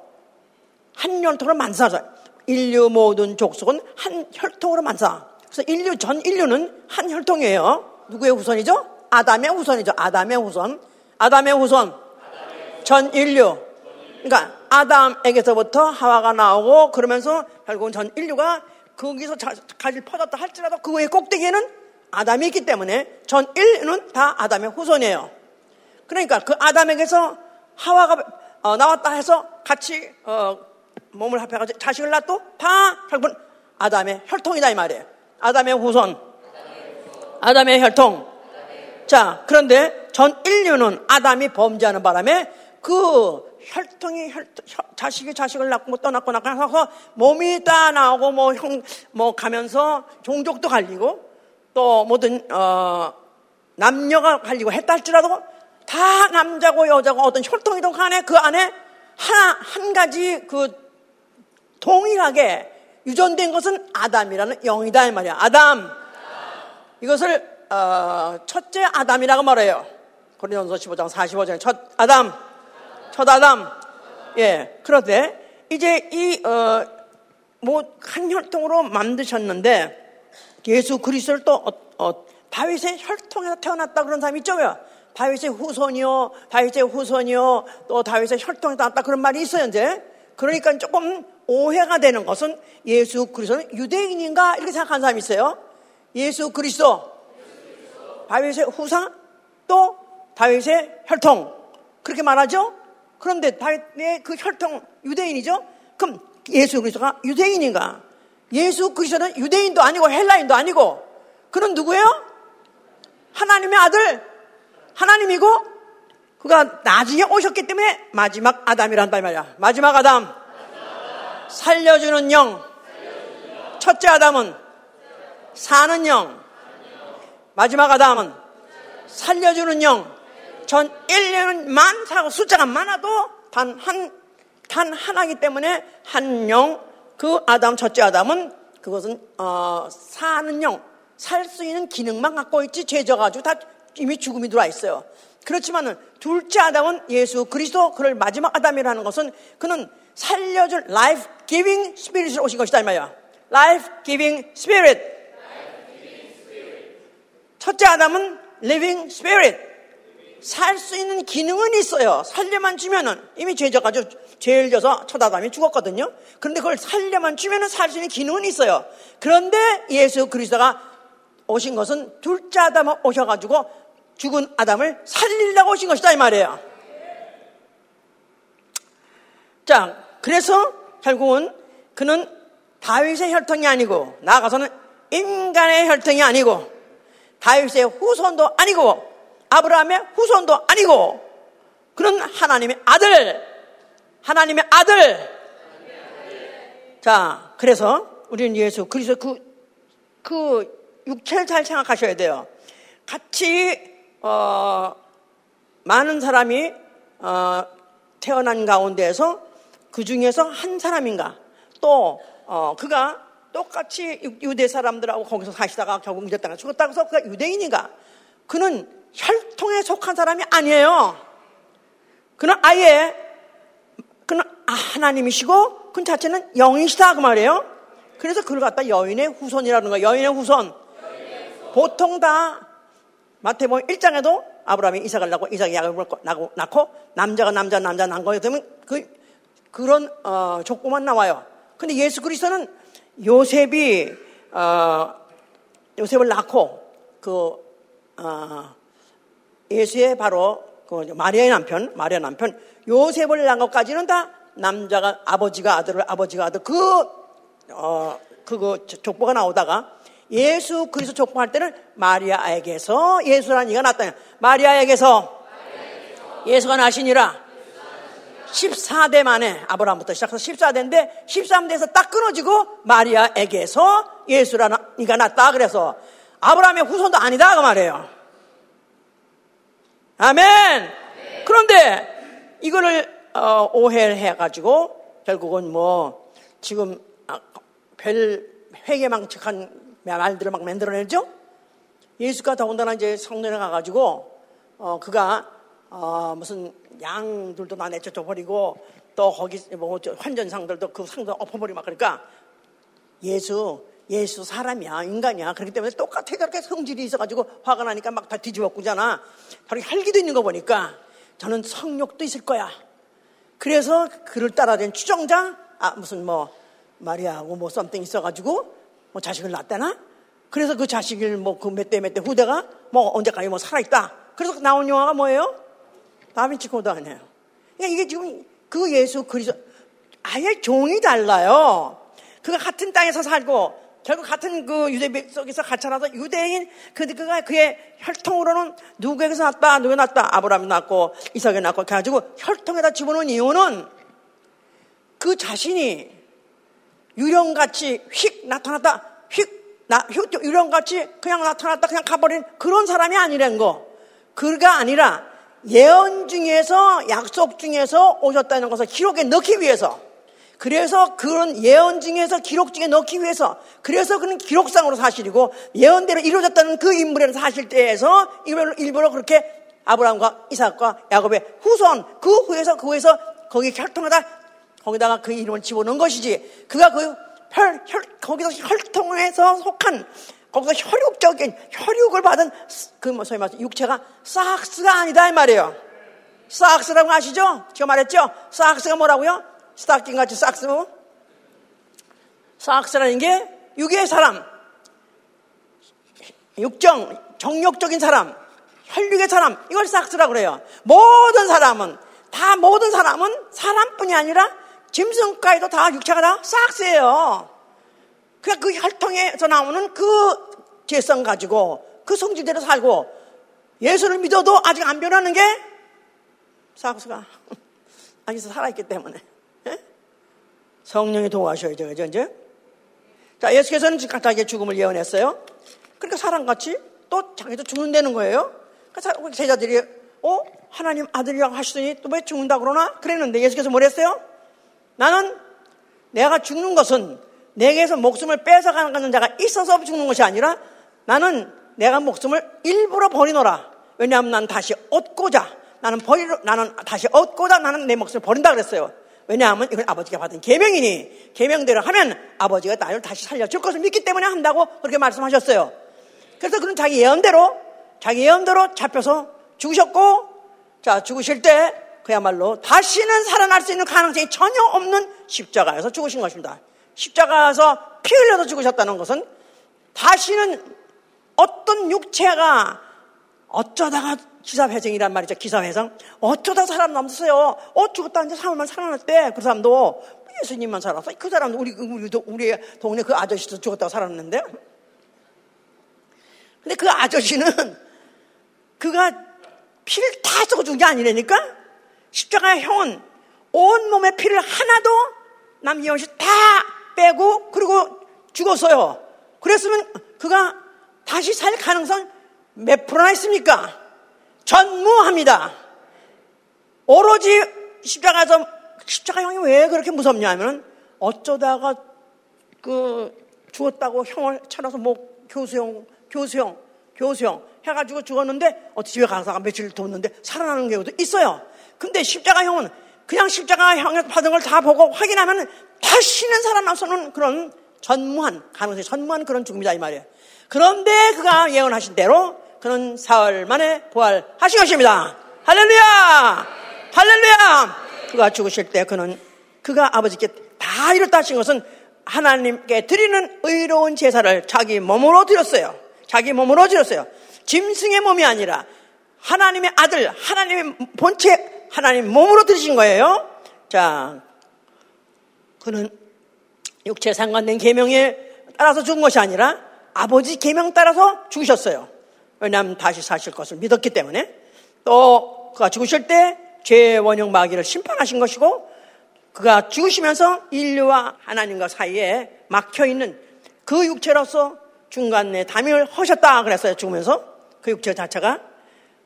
한 혈통으로 만사죠. 인류 모든 족속은 한 혈통으로 만사. 그래서 인류 전 인류는 한 혈통이에요. 누구의 후손이죠? 아담의 후손이죠. 아담의 후손. 아담의 후손. 전 인류. 그러니까 아담에게서부터 하와가 나오고 그러면서 결국은 전 인류가 거기서 가지 퍼졌다 할지라도 그거의 꼭대기에는 아담이 있기 때문에 전 인류는 다 아담의 후손이에요. 그러니까 그 아담에게서 하와가 어, 나왔다 해서 같이 어, 몸을 합해가지고 자식을 낳도 다 결국은 아담의 혈통이다 이 말이에요. 아담의 후손. 아담의 혈통. 자, 그런데 전 인류는 아담이 범죄하는 바람에 그 혈통이 혈, 자식이 자식을 낳고 뭐 떠났고 낳고 몸이 다 나오고 뭐 형, 뭐 가면서 종족도 갈리고 또 모든, 어, 남녀가 갈리고 했다 할지라도 다 남자고 여자고 어떤 혈통이든 간에 그 안에 하나, 한 가지 그 동일하게 유전된 것은 아담이라는 영이다 이 말이야. 아담. 이것을 어, 첫째 아담이라고 말해요. 고린도서 15장 45장에 첫 아담, 첫 아담. 예. 그런데 이제 이 어, 뭐 한 혈통으로 만드셨는데 예수 그리스도를 또 어, 어, 다윗의 혈통에서 태어났다 그런 사람이 있죠요. 다윗의 후손이요, 다윗의 후손이요, 또 다윗의 혈통에서 났다 그런 말이 있어요 이제. 그러니까 조금 오해가 되는 것은 예수 그리스도는 유대인인가 이렇게 생각하는 사람이 있어요. 예수 그리스도 다윗의 후사 또 다윗의 혈통 그렇게 말하죠. 그런데 다윗의 그 혈통 유대인이죠. 그럼 예수 그리스도가 유대인인가? 예수 그리스도는 유대인도 아니고 헬라인도 아니고 그는 누구예요? 하나님의 아들 하나님이고 그가 나중에 오셨기 때문에 마지막 아담이란단 말이야. 마지막 아담 살려주는 영 첫째 아담은 사는 영 마지막 아담은 살려주는 영. 전 1년만 사고 숫자가 많아도 단 한, 단 하나이기 때문에 한 영, 그 아담, 첫째 아담은 그것은, 어, 사는 영, 살 수 있는 기능만 갖고 있지, 죄져가지고 다 이미 죽음이 들어와 있어요. 그렇지만은 둘째 아담은 예수 그리스도, 그를 마지막 아담이라는 것은 그는 살려줄 life giving spirit으로 오신 것이다, 이 말이야. life giving spirit. 첫째 아담은 living spirit. 살 수 있는 기능은 있어요. 살려만 주면은 이미 죄져가지고 죄를 져서 첫 아담이 죽었거든요. 그런데 그걸 살려만 주면은 살 수 있는 기능은 있어요. 그런데 예수 그리스도가 오신 것은 둘째 아담 오셔가지고 죽은 아담을 살리려고 오신 것이다 이 말이에요. 자, 그래서 결국은 그는 다윗의 혈통이 아니고 나아가서는 인간의 혈통이 아니고 다윗의 후손도 아니고 아브라함의 후손도 아니고 그런 하나님의 아들 하나님의 아들. 자 그래서 우리는 예수 그리스도 그, 그 육체를 잘 생각하셔야 돼요. 같이 어, 많은 사람이 어, 태어난 가운데에서 그 중에서 한 사람인가? 또 어, 그가 똑같이 유대 사람들하고 거기서 사시다가 결국 믿었다가 죽었다고 해서 그가 유대인인가? 그는 혈통에 속한 사람이 아니에요. 그는 아예 그는 아, 하나님이시고 그 자체는 영이시다 그 말이에요. 그래서 그를 갖다 여인의 후손이라는 거야. 여인의 후손. 보통 다 마태복음 1장에도 아브라함이 이삭을 낳고 이삭이 야곱을 낳고 남자가 남자 남자 낳은 거에 되면 그 그런 어, 족보만 나와요. 근데 예수 그리스도는 요셉이 어, 요셉을 낳고 그 어, 예수의 바로 그 마리아의 남편, 마리아 남편 요셉을 낳은 것까지는 다 남자가 아버지가 아들을 아버지가 아들 그 어, 그거 족보가 나오다가 예수 그리스도 족보할 때는 마리아에게서 예수라는 이가 났다. 마리아에게서 예수가 나시니라. 14대 만에 아브라함부터 시작해서 14대인데 13대에서 딱 끊어지고 마리아에게서 예수라는 이가 났다. 그래서 아브라함의 후손도 아니다 그 말이에요. 아멘. 그런데 이거를 어, 오해를 해가지고 결국은 뭐 지금 아, 별 회개망측한 말들을 막 만들어내죠. 예수가 더군다나 이제 성전에 가가지고 어 그가 어 무슨 양들도 다 내쫓아 버리고 또 거기 뭐 환전상들도 그 상도 엎어버리고 막 그러니까 예수 예수 사람이야 인간이야. 그렇기 때문에 똑같아. 저렇게 성질이 있어가지고 화가 나니까 막 다 뒤집어 꾸잖아. 저렇게 혈기도 있는 거 보니까 저는 성욕도 있을 거야. 그래서 그를 따르던 추종자 아 무슨 뭐 마리아하고 뭐 something 있어가지고 뭐 자식을 낳았다나? 그래서 그 자식을 뭐 그 몇 대 몇 대 후대가 뭐 언제까지 뭐 살아있다. 그래서 나온 영화가 뭐예요? 다빈치 코드 아니에요. 그러니까 이게 지금 그 예수 그리스도 아예 종이 달라요. 그가 같은 땅에서 살고 결국 같은 그 유대 속에서 같이 살아서 유대인 그 그가 그의 혈통으로는 누구에게서 났다 누구 났다? 아브라함이 났고 이삭이 났고 가지고 혈통에다 집어넣은 이유는 그 자신이 유령같이 휙 나타났다 휙 나, 유령같이 그냥 나타났다 그냥 가버린 그런 사람이 아니란 거. 그가 아니라 예언 중에서 약속 중에서 오셨다는 것을 기록에 넣기 위해서 그래서 그런 예언 중에서 기록 중에 넣기 위해서 그래서 그는 기록상으로 사실이고 예언대로 이루어졌다는 그 인물의 사실대에서 일부러, 일부러 그렇게 아브라함과 이삭과 야곱의 후손 그 후에서 그 후에서 거기 혈통하다 거기다가 그 이름을 집어넣은 것이지 그가 그 혈, 혈, 거기서 혈통에서 속한 거기서 혈육적인 혈육을 받은 그 뭐 소위 말해서 육체가 싹스가 아니다 이 말이에요. 싹스라고 아시죠? 제가 말했죠? 싹스가 뭐라고요? 스타킹 같이 싹스. 싹스라는 게 육의 사람, 육정, 정욕적인 사람, 혈육의 사람, 이걸 싹스라고 그래요. 모든 사람은, 다 모든 사람은 사람뿐이 아니라 짐승까지도 다 육체가 다 싹스예요. 그러니까 그 혈통에서 나오는 그 죄성 가지고 그 성질대로 살고 예수를 믿어도 아직 안 변하는 게 싹스가 아직 살아있기 때문에. 성령이 도와셔야죠. 그죠, 이제? 자, 예수께서는 각각의 죽음을 예언했어요. 그러니까 사람같이 또 자기도 죽는다는 거예요. 그러니까 제자들이, 어? 하나님 아들이라고 하시더니 또 왜 죽는다 그러나? 그랬는데 예수께서 뭐랬어요? 나는 내가 죽는 것은 내게서 목숨을 뺏어가는 자가 있어서 죽는 것이 아니라 나는 내가 목숨을 일부러 버리노라. 왜냐하면 난 다시 얻고자, 나는 버리러, 나는 다시 얻고자 나는 내 목숨을 버린다 그랬어요. 왜냐하면 이건 아버지가 받은 계명이니 계명대로 하면 아버지가 나를 다시 살려줄 것을 믿기 때문에 한다고 그렇게 말씀하셨어요. 그래서 그는 자기 예언대로 자기 예언대로 잡혀서 죽으셨고 자 죽으실 때 그야말로 다시는 살아날 수 있는 가능성이 전혀 없는 십자가에서 죽으신 것입니다. 십자가에서 피 흘려서 죽으셨다는 것은 다시는 어떤 육체가 어쩌다가 기사회생이란 말이죠. 기사회생. 어쩌다 사람 남았어요. 어, 죽었다. 이제 사람만 살아났대. 그 사람도 예수님만 살았어. 그 사람도 우리, 우리, 우리 동네 그 아저씨도 죽었다고 살았는데. 근데 그 아저씨는 그가 피를 다 쏘고 죽은 게 아니라니까? 십자가 형은 온몸의 피를 하나도 남기영 씨다 빼고 그리고 죽었어요. 그랬으면 그가 다시 살 가능성 몇 프로나 있습니까? 전무합니다. 오로지 십자가에서 십자가 형이 왜 그렇게 무섭냐 하면 어쩌다가 그 죽었다고 형을 찾아서 뭐 교수형, 교수형, 교수형 해가지고 죽었는데 어떻게 집에 가서 며칠 뒀는데 살아나는 경우도 있어요. 근데 십자가 형은 그냥 십자가 형에 받은 걸 다 보고 확인하면 다시는 살아나서는 그런 전무한 가능성이 전무한 그런 죽음이다 이 말이에요. 그런데 그가 예언하신 대로 그는 사흘 만에 부활하신 것입니다. 할렐루야! 할렐루야! 그가 죽으실 때 그는 그가 아버지께 다 이뤘다 하신 것은 하나님께 드리는 의로운 제사를 자기 몸으로 드렸어요. 자기 몸으로 드렸어요. 짐승의 몸이 아니라 하나님의 아들, 하나님의 본체, 하나님 몸으로 드리신 거예요. 자, 그는 육체 상관된 계명에 따라서 죽은 것이 아니라 아버지 계명 따라서 죽으셨어요. 왜냐하면 다시 사실 것을 믿었기 때문에 또 그가 죽으실 때 죄의 원형 마귀를 심판하신 것이고 그가 죽으시면서 인류와 하나님과 사이에 막혀 있는 그 육체로서 중간에 담임을 하셨다 그랬어요 죽으면서 그 육체 자체가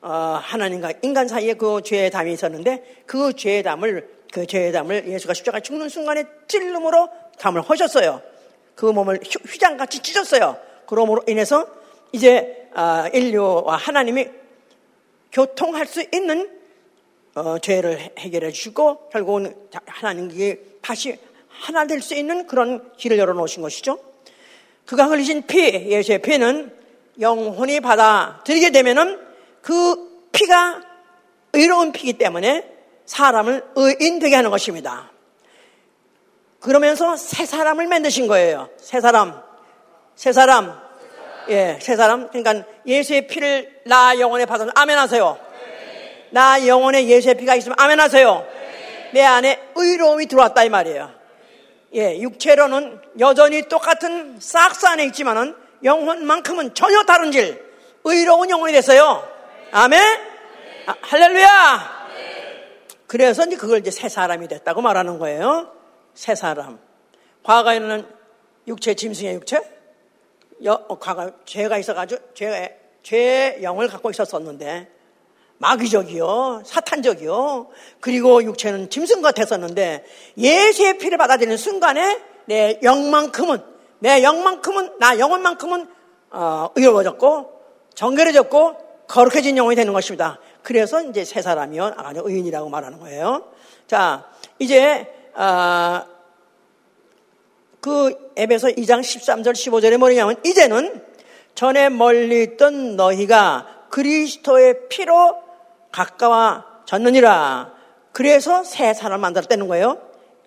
어, 하나님과 인간 사이에 그 죄의 담이 있었는데 그 죄의 담을 그 죄의 담을 예수가 십자가 죽는 순간에 찔름으로 담을 하셨어요. 그 몸을 휘장같이 찢었어요. 그러므로 인해서 이제 아, 인류와 하나님이 교통할 수 있는 어, 죄를 해결해 주시고 결국은 하나님께 다시 하나 될 수 있는 그런 길을 열어놓으신 것이죠. 그가 흘리신 피, 예수의 피는 영혼이 받아들이게 되면은 그 피가 의로운 피기 때문에 사람을 의인 되게 하는 것입니다. 그러면서 새 사람을 만드신 거예요. 새 사람. 새 사람. 예, 새 사람. 그러니까 예수의 피를 나 영혼에 받아서 아멘 하세요. 나 영혼에 예수의 피가 있으면 아멘 하세요. 내 안에 의로움이 들어왔다 이 말이에요. 예, 육체로는 여전히 똑같은 싹스 안에 있지만은 영혼만큼은 전혀 다른 질, 의로운 영혼이 됐어요. 아멘? 아, 할렐루야! 그래서 이제 그걸 이제 새 사람이 됐다고 말하는 거예요. 새 사람. 과거에는 육체, 짐승의 육체? 여, 어, 과거, 죄가 있어가지고, 죄, 죄의 영을 갖고 있었었는데, 마귀적이요, 사탄적이요, 그리고 육체는 짐승 같았었는데 예수의 피를 받아들이는 순간에 내 영만큼은 내 영만큼은 나 영혼만큼은 어, 의로워졌고 정결해졌고 거룩해진 영혼이 되는 것입니다. 그래서 이제 새 사람이요, 아주 의인이라고 말하는 거예요. 자, 이제 어, 그 에베소 2장 13절 15절에 뭐냐면 이제는 전에 멀리 있던 너희가 그리스도의 피로 가까워졌느니라. 그래서 새 사람을 만들었다는 거예요.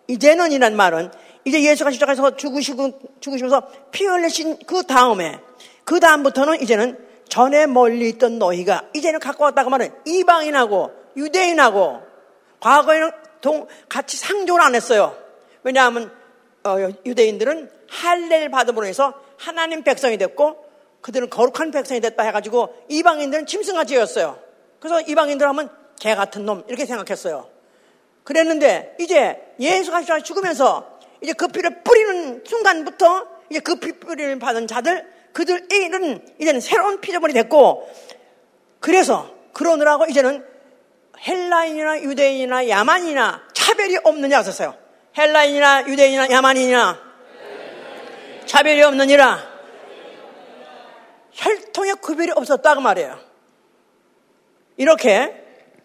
이제는 이란 말은 이제 예수가 시작해서 죽으시고, 죽으시면서 피 흘리신 그 다음에, 그 다음부터는 이제는 전에 멀리 있던 너희가 이제는 가까웠다고 말은 이방인하고 유대인하고 과거에는 동, 같이 상종을 안 했어요. 왜냐하면 어, 유대인들은 할례를 받음으로 해서 하나님 백성이 됐고 그들은 거룩한 백성이 됐다 해가지고 이방인들은 짐승같이였어요. 그래서 이방인들 하면 개 같은 놈 이렇게 생각했어요. 그랬는데 이제 예수가 죽으면서 이제 그 피를 뿌리는 순간부터 이제 그 피 뿌리를 받은 자들 그들은 이제는 새로운 피조물이 됐고 그래서 그러느라고 이제는 헬라인이나 유대인이나 야만이나 차별이 없느냐 하셨어요. 헬라인이나 유대인이나 야만이나 차별이 없느니라 혈통의 구별이 없었다고 말이에요. 이렇게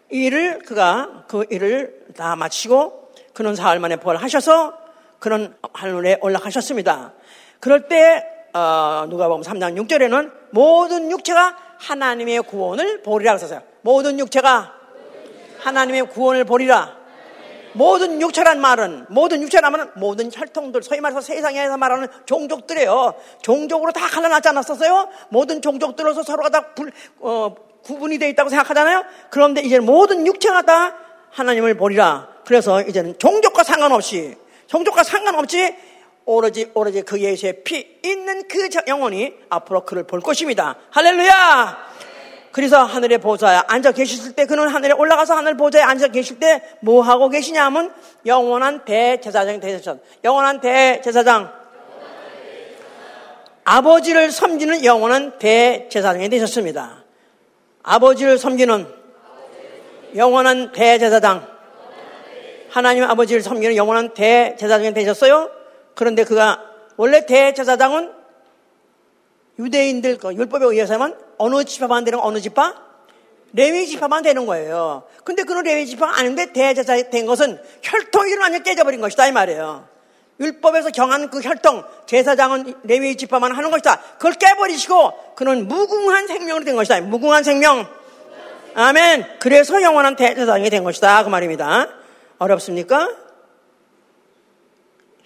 일을 그가 그 일을 다 마치고 그는 사흘 만에 부활하셔서 그는 하늘에 올라가셨습니다. 그럴 때 어, 누가 보면 3장 6절에는 모든 육체가 하나님의 구원을 보리라 그랬어요. 모든 육체가 하나님의 구원을 보리라. 모든 육체란 말은 모든 육체라면 모든 혈통들 소위 말해서 세상에서 말하는 종족들이에요. 종족으로 다 갈라놨지 않았었어요? 모든 종족들로서 서로가 다 불, 어, 구분이 되어 있다고 생각하잖아요. 그런데 이제 모든 육체가 다 하나님을 보리라. 그래서 이제는 종족과 상관없이 종족과 상관없이 오로지 오로지 그 예수의 피 있는 그 영혼이 앞으로 그를 볼 것입니다. 할렐루야! 그래서 하늘의 보좌에 앉아 계셨을 때 그는 하늘에 올라가서 하늘 보좌에 앉아 계실 때 뭐 하고 계시냐면 영원한 대제사장이 되셨죠. 영원한 대제사장. 아버지를 섬기는 영원한 대제사장이 되셨습니다. 아버지를 섬기는 영원한 대제사장. 하나님 아버지를 섬기는 영원한 대제사장이 되셨어요. 그런데 그가 원래 대제사장은 유대인들 그 율법에 의해서만 어느 지파만 되는 어느 지파? 레위 지파만 되는 거예요. 근데 그는 레위 지파가 아닌데 대제사 된 것은 혈통이 완전 깨져버린 것이다 이 말이에요. 율법에서 정한 그 혈통, 제사장은 레위 지파만 하는 것이다. 그걸 깨버리시고 그는 무궁한 생명으로 된 것이다. 무궁한 생명. 아멘. 그래서 영원한 대제사장이 된 것이다. 그 말입니다. 어렵습니까?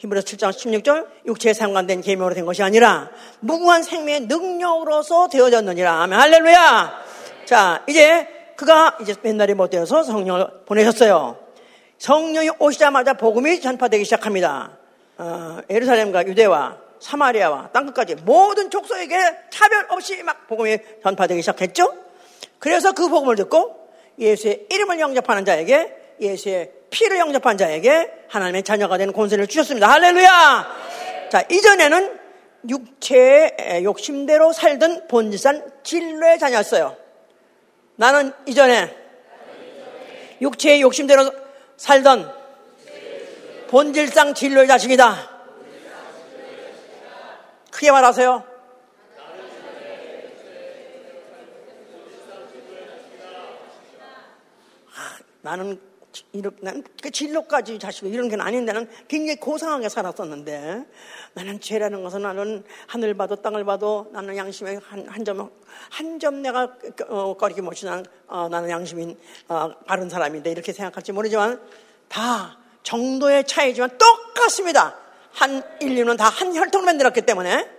히브리서 7장 16절 육체에 상관된 계명으로 된 것이 아니라 무궁한 생명의 능력으로서 되어졌느니라. 아멘. 할렐루야. 자, 이제 그가 이제 맨날이 못 되어서 성령을 보내셨어요. 성령이 오시자마자 복음이 전파되기 시작합니다. 어, 예루살렘과 유대와 사마리아와 땅끝까지 모든 족속에게 차별 없이 막 복음이 전파되기 시작했죠. 그래서 그 복음을 듣고 예수의 이름을 영접하는 자에게 예수의 피를 영접한 자에게 하나님의 자녀가 되는 권세를 주셨습니다. 할렐루야! 자, 이전에는 육체의 욕심대로 살던 본질상 진로의 자녀였어요. 나는 이전에 육체의 욕심대로 살던 본질상 진로의 자식이다. 크게 말하세요. 아, 나는 이렇게 난 그 진로까지 자시고 이런 게 아닌데 나는 굉장히 고상하게 살았었는데 나는 죄라는 것은 나는 하늘 봐도 땅을 봐도 나는 양심에 한점 한 점 내가 어, 거리기 못이 나는, 어, 나는 양심인 어, 바른 사람인데 이렇게 생각할지 모르지만 다 정도의 차이지만 똑같습니다. 한 인류는 다 한 혈통을 만들었기 때문에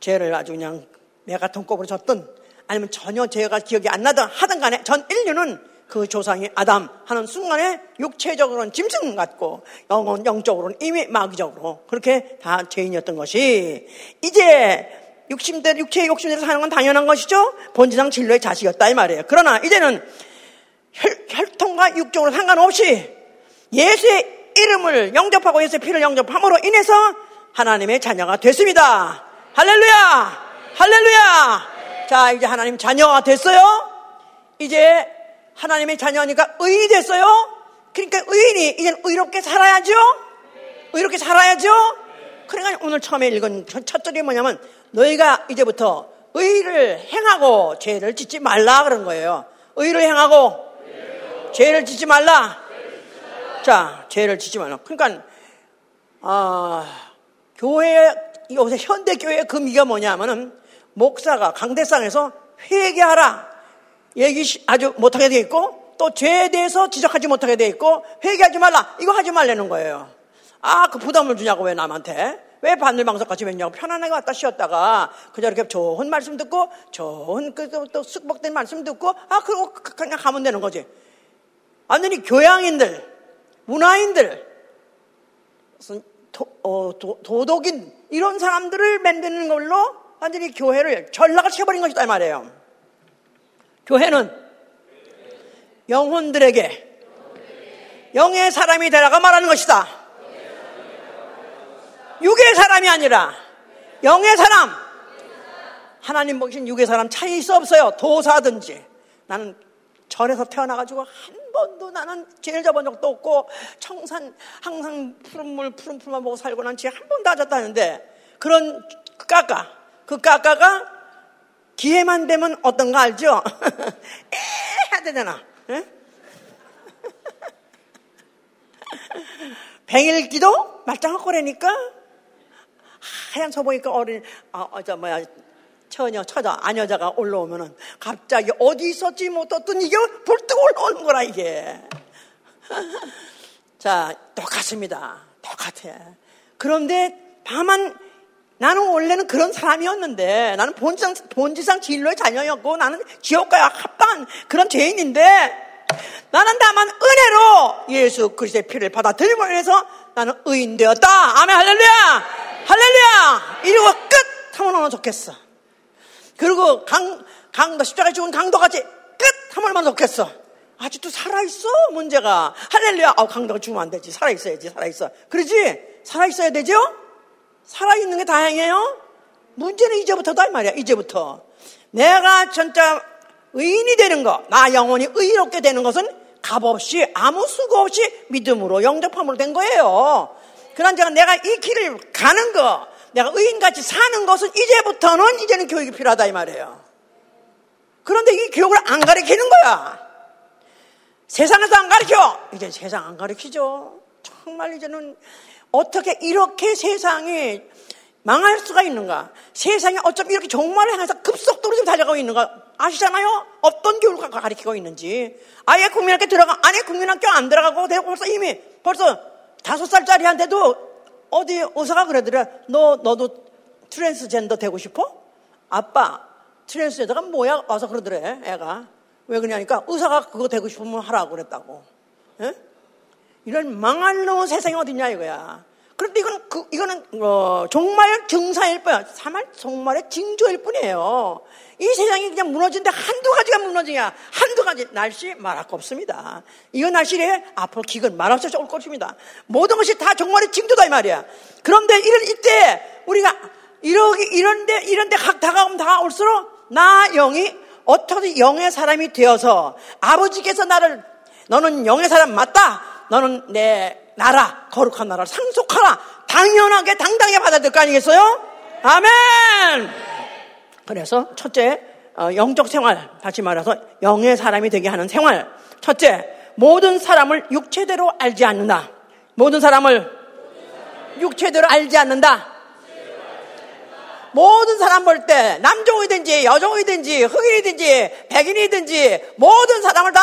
죄를 아주 그냥 내가 돈kop으로 졌든 아니면 전혀 죄가 기억이 안 나든 하든 간에 전 인류는 그 조상이 아담 하는 순간에 육체적으로는 짐승 같고 영혼, 영적으로는 이미 마귀적으로 그렇게 다 죄인이었던 것이 이제 육신대 육체의 욕심대로 사는 건 당연한 것이죠. 본질상 진로의 자식이었다 이 말이에요. 그러나 이제는 혈, 혈통과 육적으로 상관없이 예수의 이름을 영접하고 예수의 피를 영접함으로 인해서 하나님의 자녀가 됐습니다. 할렐루야! 할렐루야! 자, 이제 하나님 자녀가 됐어요. 이제 하나님의 자녀니까 의인이 됐어요. 그러니까 의인이 이제 의롭게 살아야죠. 의롭게 살아야죠. 그러니까 오늘 처음에 읽은 첫 절이 뭐냐면 너희가 이제부터 의를 행하고 죄를 짓지 말라 그런 거예요. 의를 행하고 죄를 짓지 말라. 자, 죄를 짓지 말라. 그러니까 아, 교회 요새 현대 교회의 금기가 뭐냐면은 목사가 강대상에서 회개하라. 얘기 아주 못하게 돼 있고 또 죄에 대해서 지적하지 못하게 돼 있고 회개하지 말라. 이거 하지 말라는 거예요. 아, 그 부담을 주냐고 왜 남한테? 왜 바늘방석같이 했냐고 편안하게 왔다 쉬었다가 그저 이렇게 좋은 말씀 듣고 좋은 그또 숙복된 말씀 듣고 아 그리고 그냥 가면 되는 거지. 완전히 교양인들, 문화인들, 무슨 도, 어, 도, 도덕인 이런 사람들을 만드는 걸로 완전히 교회를 전락을 시켜버린 것이다 말이에요. 교회는 영혼들에게 영의 사람이 되라고 말하는 것이다. 육의 사람이 아니라 영의 사람. 하나님 보신 육의 사람 차이 있어 없어요. 도사든지. 나는 절에서 태어나가지고 한 번도 나는 죄를 잡은 적도 없고 청산 항상 푸른 물 푸른 풀만 보고 살고 난죄한 번도 안 졌다는데 그런 까까 그 까까가 기회만 되면 어떤 거 알죠? 에 해야 되잖아. 에? 백일기도 말짱할 거라니까 하얀 서 보니까 어린 아, 어, 저 뭐야 처녀, 처자, 아녀자가 올라오면은 갑자기 어디 있었지 못했던 이게 불뚝 올라오는 거라 이게. 자, 똑같습니다. 똑같아. 그런데 다만 나는 원래는 그런 사람이었는데 나는 본질상, 본질상 진로의 자녀였고 나는 지옥과 합당한 그런 죄인인데 나는 다만 은혜로 예수 그리스도의 피를 받아들임으로 인해서 나는 의인 되었다. 아멘 할렐루야. 할렐루야. 이러고 끝 하면 좋겠어. 그리고 강, 강도, 십자가에 죽은 강도같이 끝! 하면만 좋겠어. 아직도 살아 있어, 문제가. 할렐루야. 아, 강도가 죽으면 안 되지. 살아 있어야지, 살아 있어. 그러지? 살아 있어야 되죠? 살아있는 게 다행이에요? 문제는 이제부터다, 이 말이야, 이제부터. 내가 진짜 의인이 되는 거, 나 영혼이 의롭게 되는 것은 값없이, 아무 수고 없이 믿음으로, 영접함으로 된 거예요. 그런 제가 내가 이 길을 가는 거, 내가 의인같이 사는 것은 이제부터는 이제는 교육이 필요하다 이 말이에요. 그런데 이 교육을 안 가르치는 거야. 세상에서 안 가르쳐. 이제 세상 안 가르치죠. 정말 이제는 어떻게 이렇게 세상이 망할 수가 있는가? 세상이 어쩜 이렇게 종말을 향해서 급속도로 좀 달려가고 있는가? 아시잖아요? 어떤 교육을 가르치고 있는지. 아예 국민학교 들어가, 아니 국민학교 안 들어가고 벌써 이미 벌써 다섯 살짜리한테도 어디 의사가 그러더래. 너 너도 트랜스젠더 되고 싶어? 아빠 트랜스젠더가 뭐야? 와서 그러더래. 애가 왜 그러냐니까 의사가 그거 되고 싶으면 하라고 그랬다고. 에? 이런 망할 놈은 세상에 어딨냐 이거야. 그런데 이건 그, 이거는 어, 정말 증상일 뿐이야. 정말 종말의 징조일 뿐이에요. 이 세상이 그냥 무너지는데 한두 가지가 무너지냐. 한두 가지 날씨 말할 거 없습니다. 이거 날씨에 앞으로 기근 말할 수 없을 것입니다. 모든 것이 다 정말의 징조다 이 말이야. 그런데 이럴 이때 우리가 이러기 이런데 이런데 각 다가오면 다가올수록 나 영이 어떻게 영의 사람이 되어서 아버지께서 나를 너는 영의 사람 맞다. 너는 내 나라, 거룩한 나라를 상속하라. 당연하게 당당하게 받아들일 거 아니겠어요? 아멘! 그래서 첫째, 어, 영적 생활, 다시 말해서 영의 사람이 되게 하는 생활. 첫째, 모든 사람을 육체대로 알지 않는다. 모든 사람을 육체대로 알지 않는다. 모든 사람 볼 때 남종이든지 여종이든지 흑인이든지 백인이든지 모든 사람을 다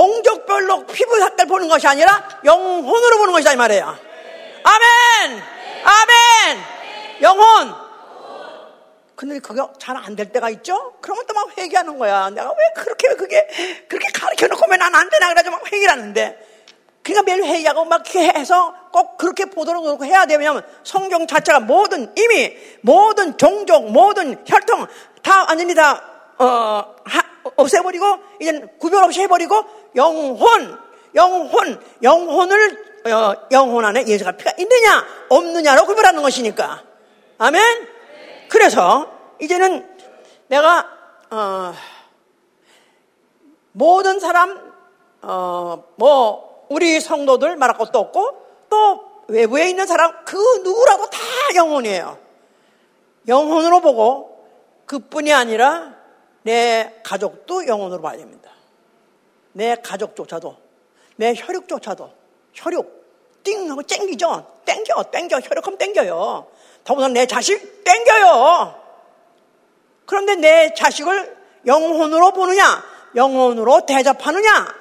종족별로 피부 색깔 보는 것이 아니라 영혼으로 보는 것이다 이 말이에요. 아멘! 아멘! 영혼! 근데 그게 잘 안 될 때가 있죠? 그러면 또 막 회개하는 거야. 내가 왜 그렇게 그게 그렇게 가르쳐 놓고 왜 난 안 되나 그래가지고 막 회개를 하는데 그러니까 매일 회의하고 막 해서 꼭 그렇게 보도록 놓고 해야 되면 성경 자체가 모든 이미 모든 종족 모든 혈통 다 완전히 다 어, 하, 없애버리고 이제 구별 없이 해버리고 영혼 영혼 영혼을 어, 영혼 안에 예수가 피가 있느냐 없느냐로 구별하는 것이니까 아멘. 그래서 이제는 내가 어, 모든 사람 어, 뭐 우리 성도들 말할 것도 없고 또 외부에 있는 사람 그 누구라도 다 영혼이에요. 영혼으로 보고 그뿐이 아니라 내 가족도 영혼으로 봐야 됩니다. 내 가족조차도 내 혈육조차도 혈육 띵 하고 땡기죠. 땡겨 땡겨 혈육하면 땡겨요. 더구나 내 자식 땡겨요. 그런데 내 자식을 영혼으로 보느냐 영혼으로 대접하느냐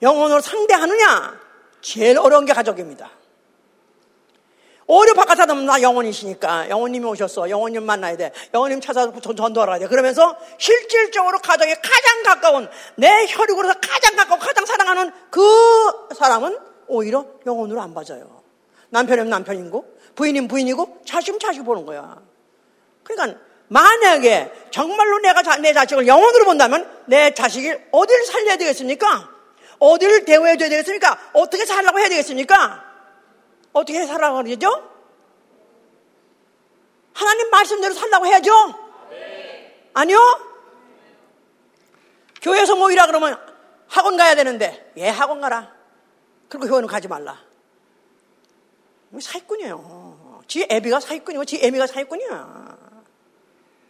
영혼으로 상대하느냐? 제일 어려운 게 가족입니다. 오히려 바깥 사람은 나 영혼이시니까 영혼님이 오셨어. 영혼님 만나야 돼. 영혼님 찾아서 전도하러 돼. 그러면서 실질적으로 가정에 가장 가까운 내 혈육으로서 가장 가까운 가장 사랑하는 그 사람은 오히려 영혼으로 안 봐져요. 남편이면 남편이고 부인이면 부인이고 자식은 자식 보는 거야. 그러니까 만약에 정말로 내가 내 자식을 영혼으로 본다면 내 자식이 어디를 살려야 되겠습니까? 어디를 대우해줘야 되겠습니까? 어떻게 살라고 해야 되겠습니까? 어떻게 그러죠? 하나님 말씀대로 살라고 해야죠? 아니요? 교회에서 모이라 그러면 학원 가야 되는데, 예, 학원 가라. 그리고 교회는 가지 말라. 사기꾼이에요. 지 애비가 사기꾼이고, 지 애미가 사기꾼이야.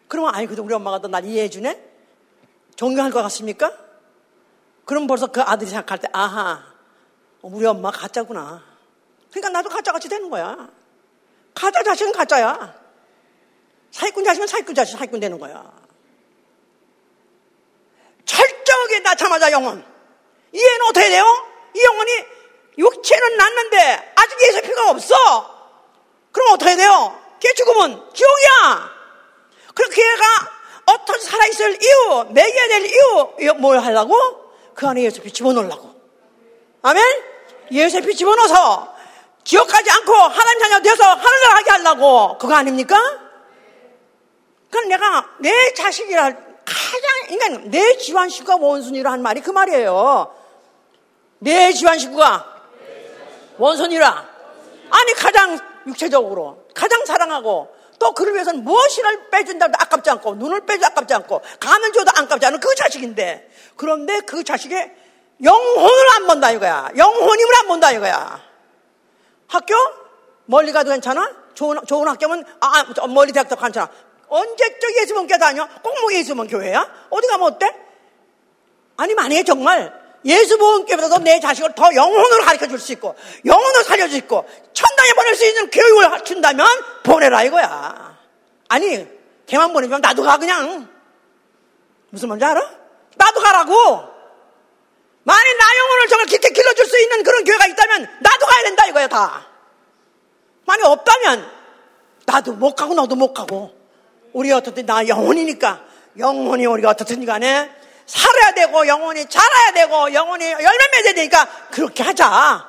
그러면, 아니, 그래도 우리 엄마가 또날 이해해주네? 존경할 것 같습니까? 그럼 벌써 그 아들이 생각할 때, 아하, 우리 엄마 가짜구나. 그러니까 나도 가짜같이 되는 거야. 가짜 자식은 가짜야. 사기꾼 자식은 사기꾼 자식, 사기꾼 되는 거야. 철저하게 낳자마자 영혼. 이해는 어떻게 돼요? 이 영혼이 육체는 낳는데 아직 예수 피가 없어. 그럼 어떻게 돼요? 걔 죽으면 지옥이야. 그럼 걔가 어떤 살아있을 이유, 매겨야 될 이유, 뭘 하려고? 그 안에 예수 피 집어넣으려고. 아멘? 예수 피 집어넣어서 가지 않고 하나님 자녀 되어서 하늘을 하게 하려고. 그거 아닙니까? 그럼 내가 내 자식이라 가장, 그러니까 내 집안 식구가 원순이라 한 말이 그 말이에요. 내 집안 식구가 원순이라. 아니, 가장 육체적으로, 가장 사랑하고, 또 그를 위해서는 무엇이를 빼준다도 아깝지 않고 눈을 빼도 아깝지 않고 간을 줘도 아깝지 않은 그 자식인데 그런데 그 자식의 영혼을 안 본다 이거야. 영혼임을 안 본다 이거야. 학교 멀리 가도 괜찮아? 좋은 좋은 학교면 아 멀리 대학도 괜찮아. 언제적 예수문교 다녀? 꼭뭐 예수문 교회야? 어디 가면 어때? 아니 만약에 정말 예수 보험교보다도 내 자식을 더 영혼으로 가르쳐 줄 수 있고 영혼으로 살려 줄 수 있고 천당에 보낼 수 있는 교육을 준다면 보내라 이거야. 아니 걔만 보내면 나도 가 그냥. 무슨 말인지 알아? 나도 가라고. 만약 나 영혼을 정말 깊게 길러줄 수 있는 그런 교회가 있다면 나도 가야 된다 이거야 다. 만약 없다면 나도 못 가고 너도 못 가고 우리 어떻든 나 영혼이니까 영혼이 우리가 어떻든 간에 살아야 되고 영혼이 자라야 되고 영혼이 열매 맺어야 되니까 그렇게 하자.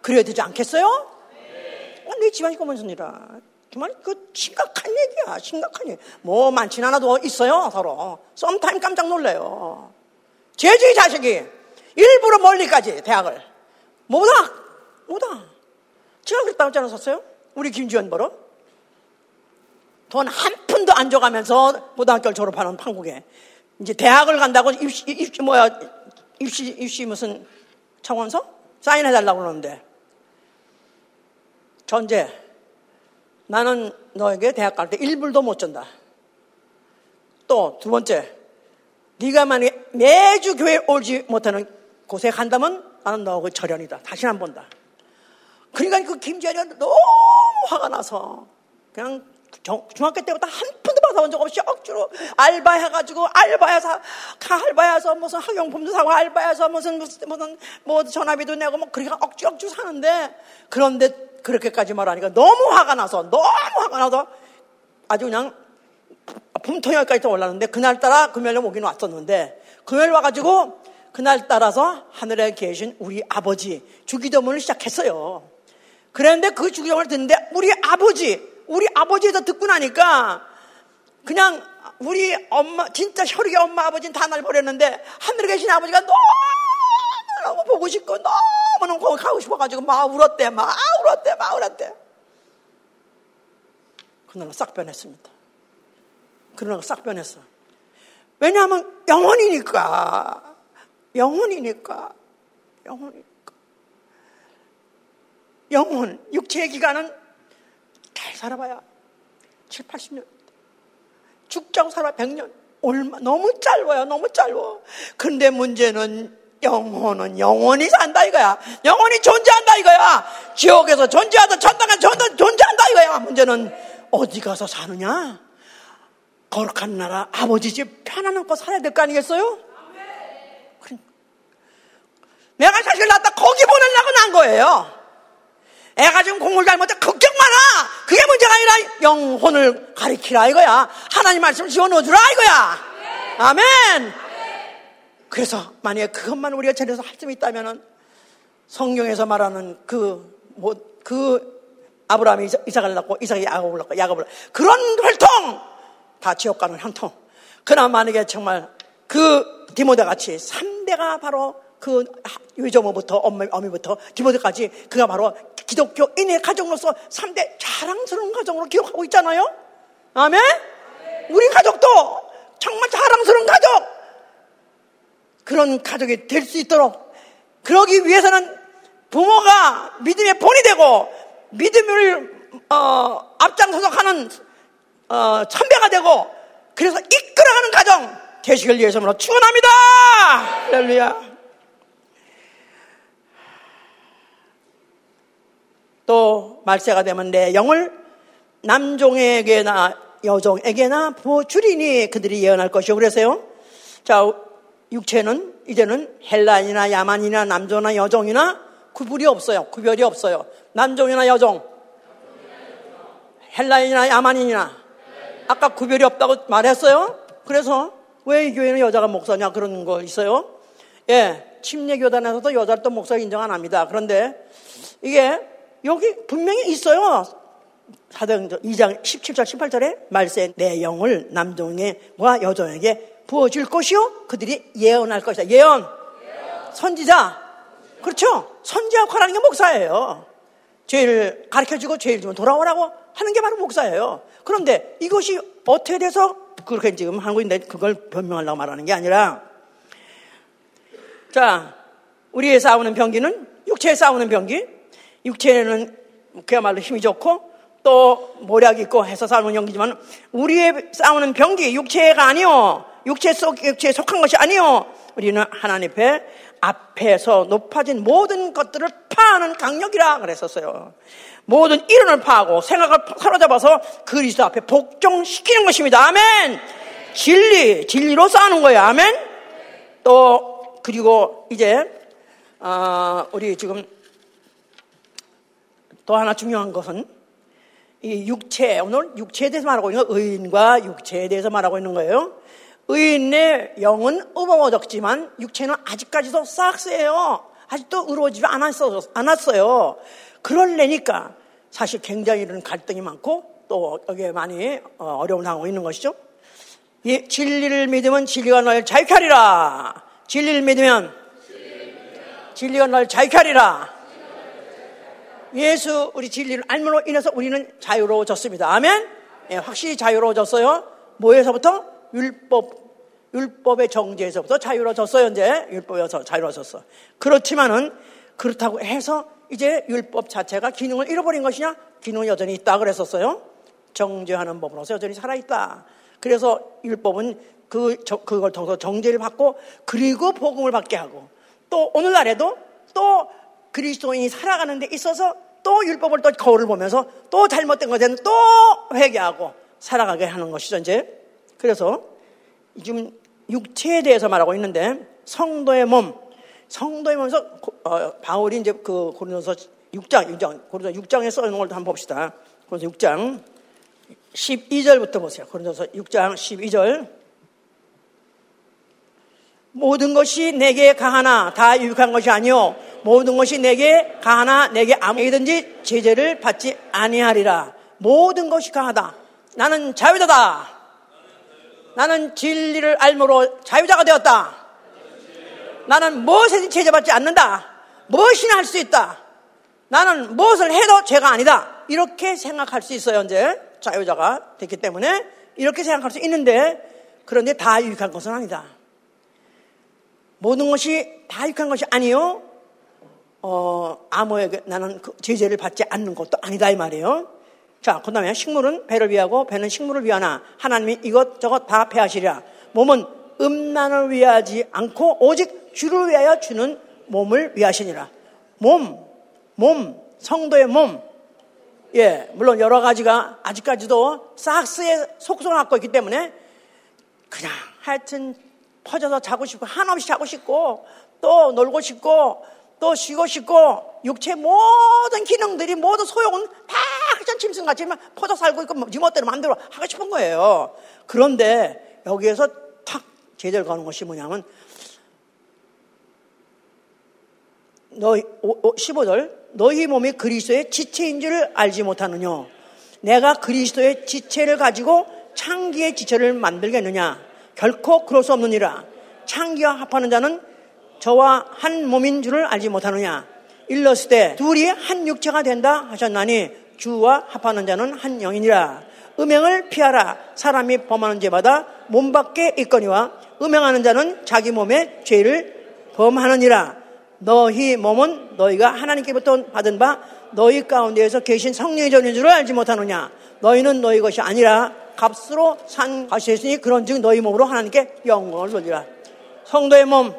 그래야 되지 않겠어요? 어, 내 집안이 꼬문선이라. 정말 그 심각한 얘기야. 심각한 얘기. 뭐 많진 않아도 있어요 서로. 썸타임 깜짝 놀래요. 제주의 자식이 일부러 멀리까지 대학을 못와 못와. 제가 그랬다고 했지 않았었어요? 우리 김지원 보러 돈 한 푼도 안 줘가면서 고등학교를 졸업하는 한국에 이제 대학을 간다고 입시, 입시 뭐야, 입시, 입시 무슨 청원서? 사인해 달라고 그러는데. 전제. 나는 너에게 대학 갈 때 1불도 못 준다. 또 두 번째. 네가 만약에 매주 교회 오지 못하는 간다면 나는 너하고 절연이다. 다시는 안 본다. 그러니까 그 김재현이 너무 화가 나서 그냥 중학교 때부터 한 푼도 받아본 적 없이 억지로 알바해가지고 알바해서 알바해서 무슨 학용품도 사고 알바해서 무슨 무슨 무슨 뭐 전화비도 내고 뭐 그렇게 억지 억지 사는데 그런데 그렇게까지 말하니까 너무 화가 나서 너무 화가 나서 아주 그냥 봄통역까지 올랐는데 그날따라 금요일에 오긴 왔었는데 금요일 와가지고 그날 따라서 하늘에 계신 우리 아버지 주기도문을 시작했어요. 그랬는데 그 주기도문을 듣는데 우리 아버지 우리 아버지에서 듣고 나니까 그냥 우리 엄마, 진짜 혈육의 엄마, 아버지는 다 날 버렸는데 하늘에 계신 아버지가 너무너무 보고 싶고 너무너무 거기 가고 싶어가지고 막 울었대, 막 울었대, 막 울었대. 그날 싹 변했습니다. 그날 싹 변했어. 왜냐하면 영혼이니까. 영혼이니까. 영혼이니까. 영혼, 육체의 기간은 잘 살아봐야 7, 80년. 죽자고 살아 100년. 얼마, 너무 짧아요. 너무 짧아. 근데 문제는 영혼은 영원히 산다 이거야. 영원히 존재한다 이거야. 지옥에서 존재하다 천당에 존재한다 이거야. 문제는 어디 가서 사느냐? 거룩한 나라 아버지 집 편안한 살아야 될 거 아니겠어요? 내가 자식을 낳았다 거기 보내려고 난 거예요. 애가 지금 공부를 잘못해 걱정 마라. 그게 문제가 아니라 영혼을 가리키라 이거야. 하나님 말씀을 지어넣어주라 이거야. 아멘. 그래서 만약에 그것만 우리가 전해서 할 수 있다면은 성경에서 말하는 그, 뭐, 그 아브라함이 이삭을 낳고 이삭이 야곱을 낳고 야곱을 낳고 그런 활동 다 지옥 가는 형통. 그러나 만약에 정말 그 디모데 같이 3대가 바로 그 유저모부터 어미, 어미부터 디모데까지 그가 바로 기독교인의 가정으로서 3대 자랑스러운 가정으로 기록하고 있잖아요. 아멘? 우리 가족도 정말 자랑스러운 가족. 그런 가족이 될 수 있도록 그러기 위해서는 부모가 믿음의 본이 되고 믿음을 어, 앞장서서 가는 어, 선배가 되고 그래서 이끌어가는 가정 되시길 위해서 축원합니다. 할렐루야. 또 말세가 되면 내 영을 남종에게나 여종에게나 부어주리니 그들이 예언할 것이요. 그래서요. 자, 육체는 이제는 헬라인이나 야만이나 남조나 여종이나 구별이 없어요. 구별이 없어요. 남종이나 여종. 헬라인이나 야만인이나. 아까 구별이 없다고 말했어요. 그래서 왜 이 교회는 여자가 목사냐 그런 거 있어요. 예. 침례교단에서도 여자를 또 목사 인정 안 합니다. 그런데 이게 여기 분명히 있어요. 사도행전 2장 17절 18절에 말세 내 영을 남종에와 여종에게 부어줄 것이요 그들이 예언할 것이다. 예언. 선지자. 그렇죠. 선지 역할하는 게 목사예요. 죄를 가르쳐주고 죄를 좀 돌아오라고 하는 게 바로 목사예요. 그런데 이것이 어떻게 돼서 그렇게 지금 있는데 그걸 변명하려고 말하는 게 아니라 자 우리의 싸우는 병기는 육체에 싸우는 병기 육체는 그야말로 힘이 좋고 또 모략 있고 해서 싸우는 연기지만 우리의 싸우는 병기 육체가 아니요 육체 속 육체에 속한 것이 아니요 우리는 하나님 앞에 앞에서 높아진 모든 것들을 파하는 강력이라 그랬었어요. 모든 이론을 파하고 생각을 사로잡아서 그리스도 앞에 복종시키는 것입니다. 아멘. 진리, 진리로 싸우는 거예요. 아멘. 또 그리고 이제 어, 우리 지금 또 하나 중요한 것은 이 육체, 오늘 육체에 대해서 말하고 있는 거, 의인과 육체에 대해서 말하고 있는 거예요. 의인의 영은 어버워졌지만 육체는 아직까지도 싹스예요. 아직도 의로워지지 않았어, 않았어요. 그럴래니까 사실 굉장히 이런 갈등이 많고 또 여기에 많이 어, 어려움을 당하고 있는 것이죠. 이 진리를 믿으면 진리가 널 자유케 하리라. 진리를 믿으면 진리가 널 자유케 하리라. 예수 우리 진리를 알므로 인해서 우리는 자유로워졌습니다. 아멘. 예, 확실히 자유로워졌어요. 뭐에서부터 율법 율법의 정죄에서부터 자유로워졌어요. 이제 율법에서 자유로워졌어. 그렇지만은 그렇다고 해서 이제 율법 자체가 기능을 잃어버린 것이냐? 기능은 여전히 있다 그랬었어요. 정죄하는 법으로서 여전히 살아있다. 그래서 율법은 그, 저, 그걸 통해서 정죄를 받고 그리고 복음을 받게 하고 또 오늘날에도 또 그리스도인이 살아가는 데 있어서 또 율법을 또 거울을 보면서 또 잘못된 것에는 또 회개하고 살아가게 하는 것이죠, 이제. 그래서 지금 육체에 대해서 말하고 있는데 성도의 몸, 성도의 몸에서 어, 바울이 이제 그 고린도서 6장, 6장, 고린도서 6장에 써놓은 걸 한번 봅시다. 고린도서 6장 12절부터 보세요. 고린도서 6장 12절. 모든 것이 내게 가하나 다 유익한 것이 아니요 모든 것이 내게 가하나 내게 아무든지 제재를 받지 아니하리라. 모든 것이 가하다. 나는 자유자다. 나는 진리를 알므로 자유자가 되었다. 나는 무엇에든 제재받지 않는다. 무엇이나 할 수 있다. 나는 무엇을 해도 죄가 아니다. 이렇게 생각할 수 있어요, 이제. 자유자가 됐기 때문에. 이렇게 생각할 수 있는데, 그런데 다 유익한 것은 아니다. 모든 것이 다 유익한 것이 아니요. 어, 아무에게 나는 그 제재를 받지 않는 것도 아니다, 이 말이에요. 자, 그 다음에 식물은 배를 위하고 배는 식물을 위하나 하나님이 이것저것 다 배하시리라. 몸은 음란을 위하지 않고 오직 주를 위하여 주는 몸을 위하시니라. 몸, 몸, 성도의 몸. 예, 물론 여러 가지가 아직까지도 싹스에 속성을 갖고 있기 때문에 그냥 하여튼 퍼져서 자고 싶고 한없이 자고 싶고 또 놀고 싶고 또 쉬고 싶고 육체 모든 기능들이 모두 소용은 다 그냥 짐승같이 퍼져 살고 있고 지멋대로 마음대로 하고 싶은 거예요. 그런데 여기에서 탁 제대로 가는 것이 뭐냐면 너희 15절. 너희 몸이 그리스도의 지체인 줄 알지 못하느냐 내가 그리스도의 지체를 가지고 창기의 지체를 만들겠느냐? 결코 그럴 수 없느니라. 창기와 합하는 자는 저와 한 몸인 줄을 알지 못하느냐? 일렀을 때 둘이 한 육체가 된다 하셨나니 주와 합하는 자는 한 영이니라. 음행을 피하라. 사람이 범하는 죄마다 몸 밖에 있거니와 음행하는 자는 자기 몸에 죄를 범하느니라. 너희 몸은 너희가 하나님께부터 받은 바 너희 가운데에서 계신 성령의 전인 줄을 알지 못하느냐? 너희는 너희 것이 아니라 값으로 산 것이었으니 그런즉 너희 몸으로 하나님께 영광을 돌리라. 성도의 몸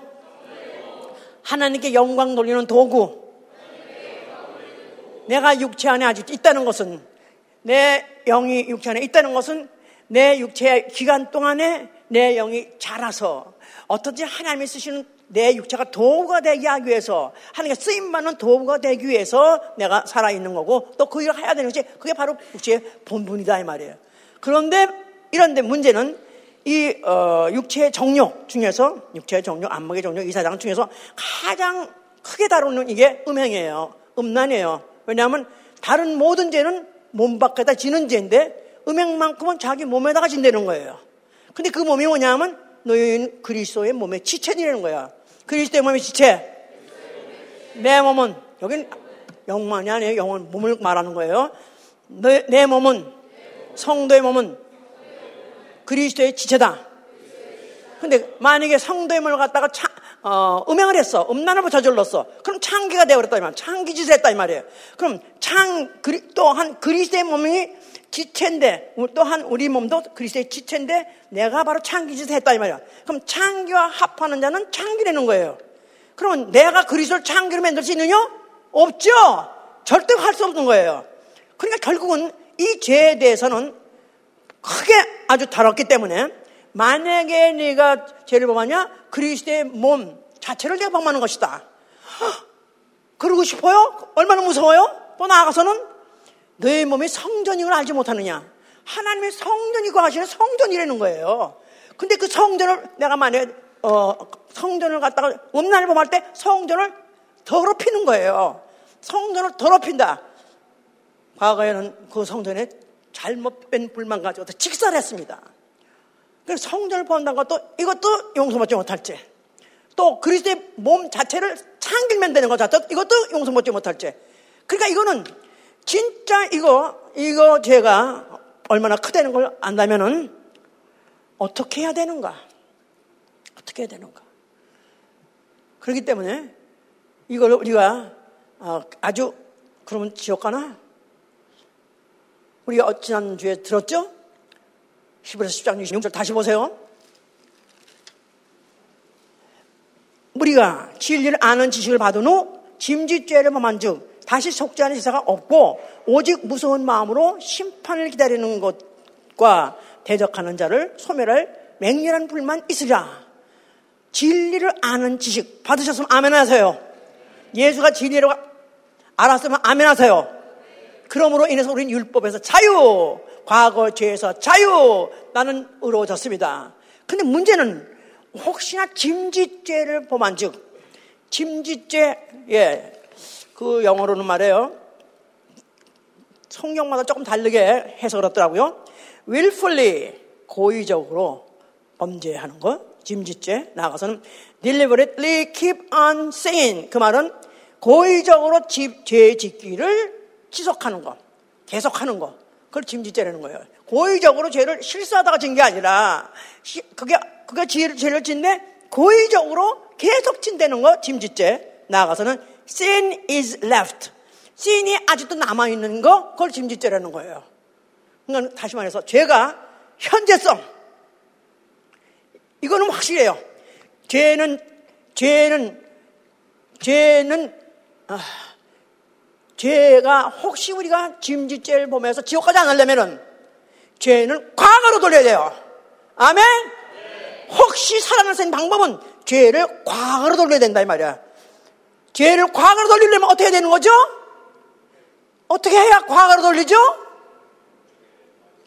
하나님께 영광 돌리는 도구 내가 육체 안에 아직 있다는 것은 내 영이 육체 안에 있다는 것은 내 육체 기간 동안에 내 영이 자라서 어떻게 하나님이 쓰시는 내 육체가 도구가 되게 하기 위해서 하나님께 쓰임받는 도구가 되기 위해서 내가 살아있는 거고 또 그 일을 해야 되는 것이 그게 바로 육체의 본분이다 이 말이에요. 그런데 이런데 문제는 이 어, 육체의 정욕 중에서 육체의 정욕, 안목의 정욕, 이 사장 중에서 가장 크게 다루는 이게 음행이에요. 음란이에요. 왜냐하면 다른 모든 죄는 몸 밖에다 지는 죄인데 음행만큼은 자기 몸에다가 진다는 거예요. 근데 그 몸이 뭐냐면 너희는 그리스도의 몸의 지체이라는 거야. 그리스도의 몸의 지체. 내 몸은 여긴 영만이 아니에요. 영은 몸을 말하는 거예요. 내, 내 몸은 성도의 몸은 그리스도의 지체다. 근데 만약에 성도의 몸을 갖다가 차, 어, 음행을 했어. 음란을 저질렀어. 그럼 창기가 되어버렸다 이 말. 창기짓을 했다 이 말이에요. 그럼 창, 또한 그리스도의 몸이 지체인데, 또한 우리 몸도 그리스도의 지체인데, 내가 바로 창기짓을 했다 이 말이야. 그럼 창기와 합하는 자는 창기라는 거예요. 그러면 내가 그리스도를 창기로 만들 수 있느냐? 없죠! 절대 할 수 없는 거예요. 그러니까 결국은 이 죄에 대해서는 크게 아주 다뤘기 때문에 만약에 네가 죄를 범하냐? 그리스도의 몸 자체를 내가 범하는 것이다. 그러고 싶어요? 얼마나 무서워요? 또 나아가서는 너의 몸이 성전인 걸 알지 못하느냐? 하나님의 성전이고 하시는 성전이라는 거예요. 근데 그 성전을 내가 만약에 어, 성전을 갖다가 음란을 범할 때 성전을 더럽히는 거예요. 성전을 더럽힌다. 과거에는 그 성전에 잘못된 불만 가지고 직사를 했습니다. 그래서 성전을 본다는 것도 이것도 용서받지 못할지. 또 그리스도의 몸 자체를 창길면 되는 것 자체 이것도 용서받지 못할지. 그러니까 이거는 진짜 이거 이거 제가 얼마나 크다는 걸 안다면은 어떻게 해야 되는가? 어떻게 해야 되는가? 그렇기 때문에 이걸 우리가 어, 아주 그러면 지옥 가나? 우리가 지난주에 들었죠? 히브리서 10장 26절 다시 보세요. 우리가 진리를 아는 지식을 받은 후 짐짓죄를 범한 즉 다시 속죄하는 제사가 없고 오직 무서운 마음으로 심판을 기다리는 것과 대적하는 자를 소멸할 맹렬한 불만 있으리라. 진리를 아는 지식 받으셨으면 아멘 하세요. 예수가 진리를 알았으면 아멘 하세요. 그러므로 인해서 우리는 율법에서 자유, 과거 죄에서 자유, 나는 의로워졌습니다. 근데 문제는 혹시나 짐짓죄를 범한 즉, 짐짓죄, 예, 그 영어로는 말이에요. 성경마다 조금 다르게 해석을 하더라고요. willfully, 고의적으로 범죄하는 것, 짐짓죄, 나가서는 deliberately keep on saying, 그 말은 고의적으로 죄 짓기를 지속하는 것, 계속하는 것, 그걸 짐짓죄라는 거예요. 고의적으로 죄를 실수하다가 진 게 아니라, 그게, 그게 죄를, 죄를 짓네, 고의적으로 계속 진다는 거, 짐짓죄. 나아가서는 sin is left. sin이 아직도 남아있는 거, 그걸 짐짓죄라는 거예요. 그러니까 다시 말해서 죄가 현재성. 이거는 확실해요. 죄는, 죄는, 죄는, 아, 죄가 혹시 우리가 짐짓죄를 보면서 지옥 가지 않으려면은 죄는 과거로 돌려야 돼요. 아멘? 혹시 살아날 수 있는 방법은 죄를 과거로 돌려야 된다 이 말이야. 죄를 과거로 돌리려면 어떻게 되는 거죠? 어떻게 해야 과거로 돌리죠?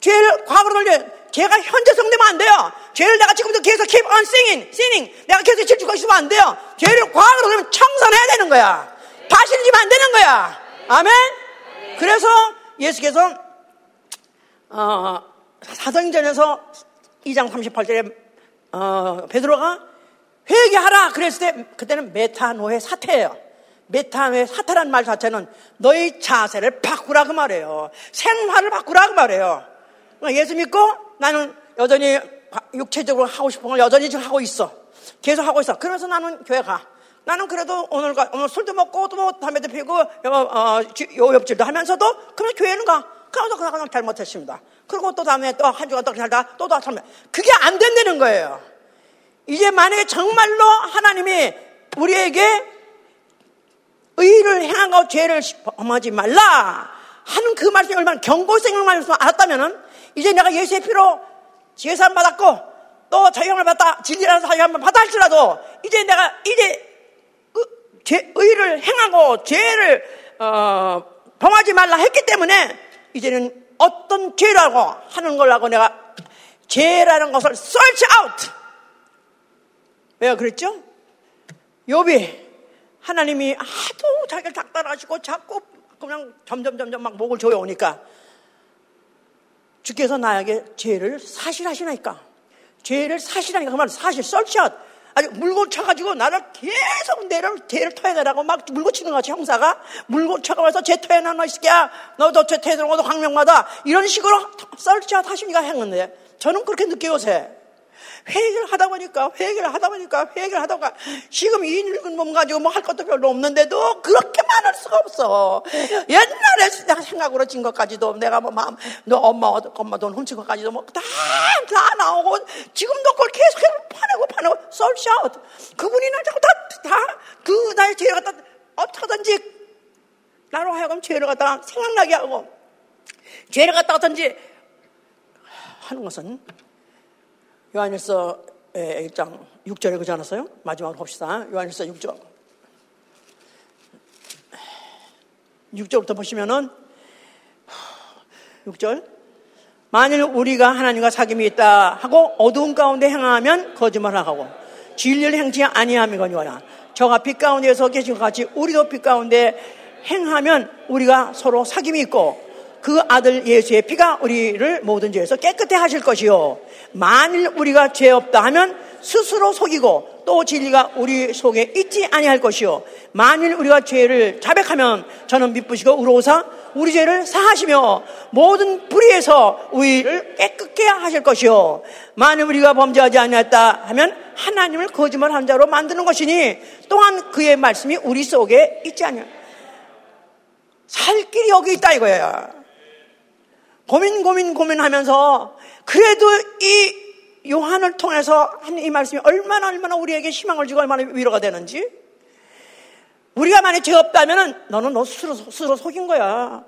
죄를 과거로 돌려 죄가 현재 성 되면 안 돼요. 죄를 내가 지금도 계속 keep on singing, sinning. 내가 계속 질주고 있으면 안 돼요. 죄를 과거로 돌리면 청산해야 되는 거야. 다시 지면 안 되는 거야. 아멘? 그래서 예수께서 어, 사도행전에서 2장 38절에 어, 베드로가 회개하라 그랬을 때 그때는 메타노의 사태예요. 메타노의 사태란 말 자체는 너희 자세를 바꾸라 그 말이에요. 생활을 바꾸라 그 말이에요. 그러니까 예수 믿고 나는 여전히 육체적으로 하고 싶은 걸 여전히 지금 하고 있어. 계속 하고 있어. 그러면서 나는 교회 가. 나는 그래도 오늘, 오늘 술도 먹고 또 뭐 담배도 피고 어, 요엽질도 하면서도 그러면 교회는 가. 그래서 그냥 잘못했습니다. 그리고 또 다음에 또 한 주간 또 살다 또 다시 하면 그게 안 된다는 거예요. 이제 만약에 정말로 하나님이 우리에게 의를 행하고 죄를 범하지 말라 하는 그 말씀이 얼마나 경고성을 말씀 알았다면은 이제 내가 예수의 피로 제산 받았고 또 자유함을 받다 진리라는 자유함을 받아 할지라도 이제 내가 이제 죄, 의를 행하고 죄를 어, 범하지 말라 했기 때문에 이제는 어떤 죄라고 하는 걸라고 내가 죄라는 것을 search out. 왜가 그랬죠? 요비 하나님이 하도 자기를 닥달하시고 자꾸 그냥 점점 점점 막 목을 조여오니까 주께서 나에게 죄를 사실하시나니까 죄를 사실하니까 그 말은 사실 search out. 아주 물고 쳐가지고 나를 계속 내를 죄를 토해내라고 막 물고 치는 거지 형사가. 물고 쳐가면서 죄 토해놔 너 새끼야. 너도 죄 토해내는 것도 광명마다. 이런 식으로 썰자 하십니까 했는데 저는 그렇게 느껴요 요새 회개를 하다 보니까 회개를 하다 보니까 회개를 하다 보니까 지금 이 늙은 몸 가지고 뭐 할 것도 별로 없는데도 그렇게 많을 수가 없어. 옛날에 내가 생각으로 진 것까지도 내가 뭐 마음 너 엄마 엄마 돈 훔친 것까지도 뭐다다 나오고 지금도 그걸 계속 파내고 파내고 솔샤웃 그분이 날 자꾸 다다그 나의 죄를 갖다 어떻게든지 나로 하여금 죄를 갖다 생각나게 하고 죄를 갖다 어떤지 하는 것은 요한일서 1장 6절에 그러지 않았어요? 마지막으로 봅시다. 요한일서 6절. 6절부터 보시면은 6절 만일 우리가 하나님과 사귐이 있다 하고 어두운 가운데 행하면 거짓말하고 진리를 행치 아니함이거니와 저가 빛 가운데서 계신 것 같이 우리도 빛 가운데 행하면 우리가 서로 사귐이 있고 그 아들 예수의 피가 우리를 모든 죄에서 깨끗해 하실 것이요. 만일 우리가 죄 없다 하면 스스로 속이고 또 진리가 우리 속에 있지 아니할 것이요. 만일 우리가 죄를 자백하면 저는 미쁘시고 의로우사 우리 죄를 사하시며 모든 불의에서 우리를 깨끗게 하실 것이요. 만일 우리가 범죄하지 아니했다 하면 하나님을 거짓말한 자로 만드는 것이니 또한 그의 말씀이 우리 속에 있지 아니할 살 길이 여기 있다 이거예요. 고민 고민 고민하면서 그래도 이 요한을 통해서 한 이 말씀이 얼마나 얼마나 우리에게 희망을 주고 얼마나 위로가 되는지 우리가 만약 죄 없다면은 너는 너 스스로 스스로 속인 거야.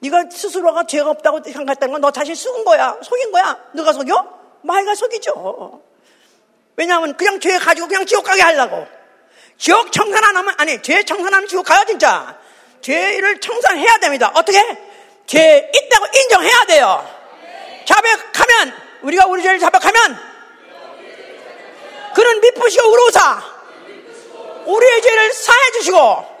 네가 스스로가 죄가 없다고 생각했다는 건 너 자신 속은 거야. 속인 거야. 누가 속여? 마이가 속이죠. 왜냐하면 그냥 죄 가지고 그냥 지옥 가게 하려고. 지옥 청산 안 하면 아니 죄 청산하면 지옥 가요 진짜. 죄를 청산해야 됩니다. 어떻게? 죄 있다고 인정해야 돼요. 자백하면 우리가 우리 죄를 자백하면 그는 미쁘시고 의로사 우리의 죄를 사해 주시고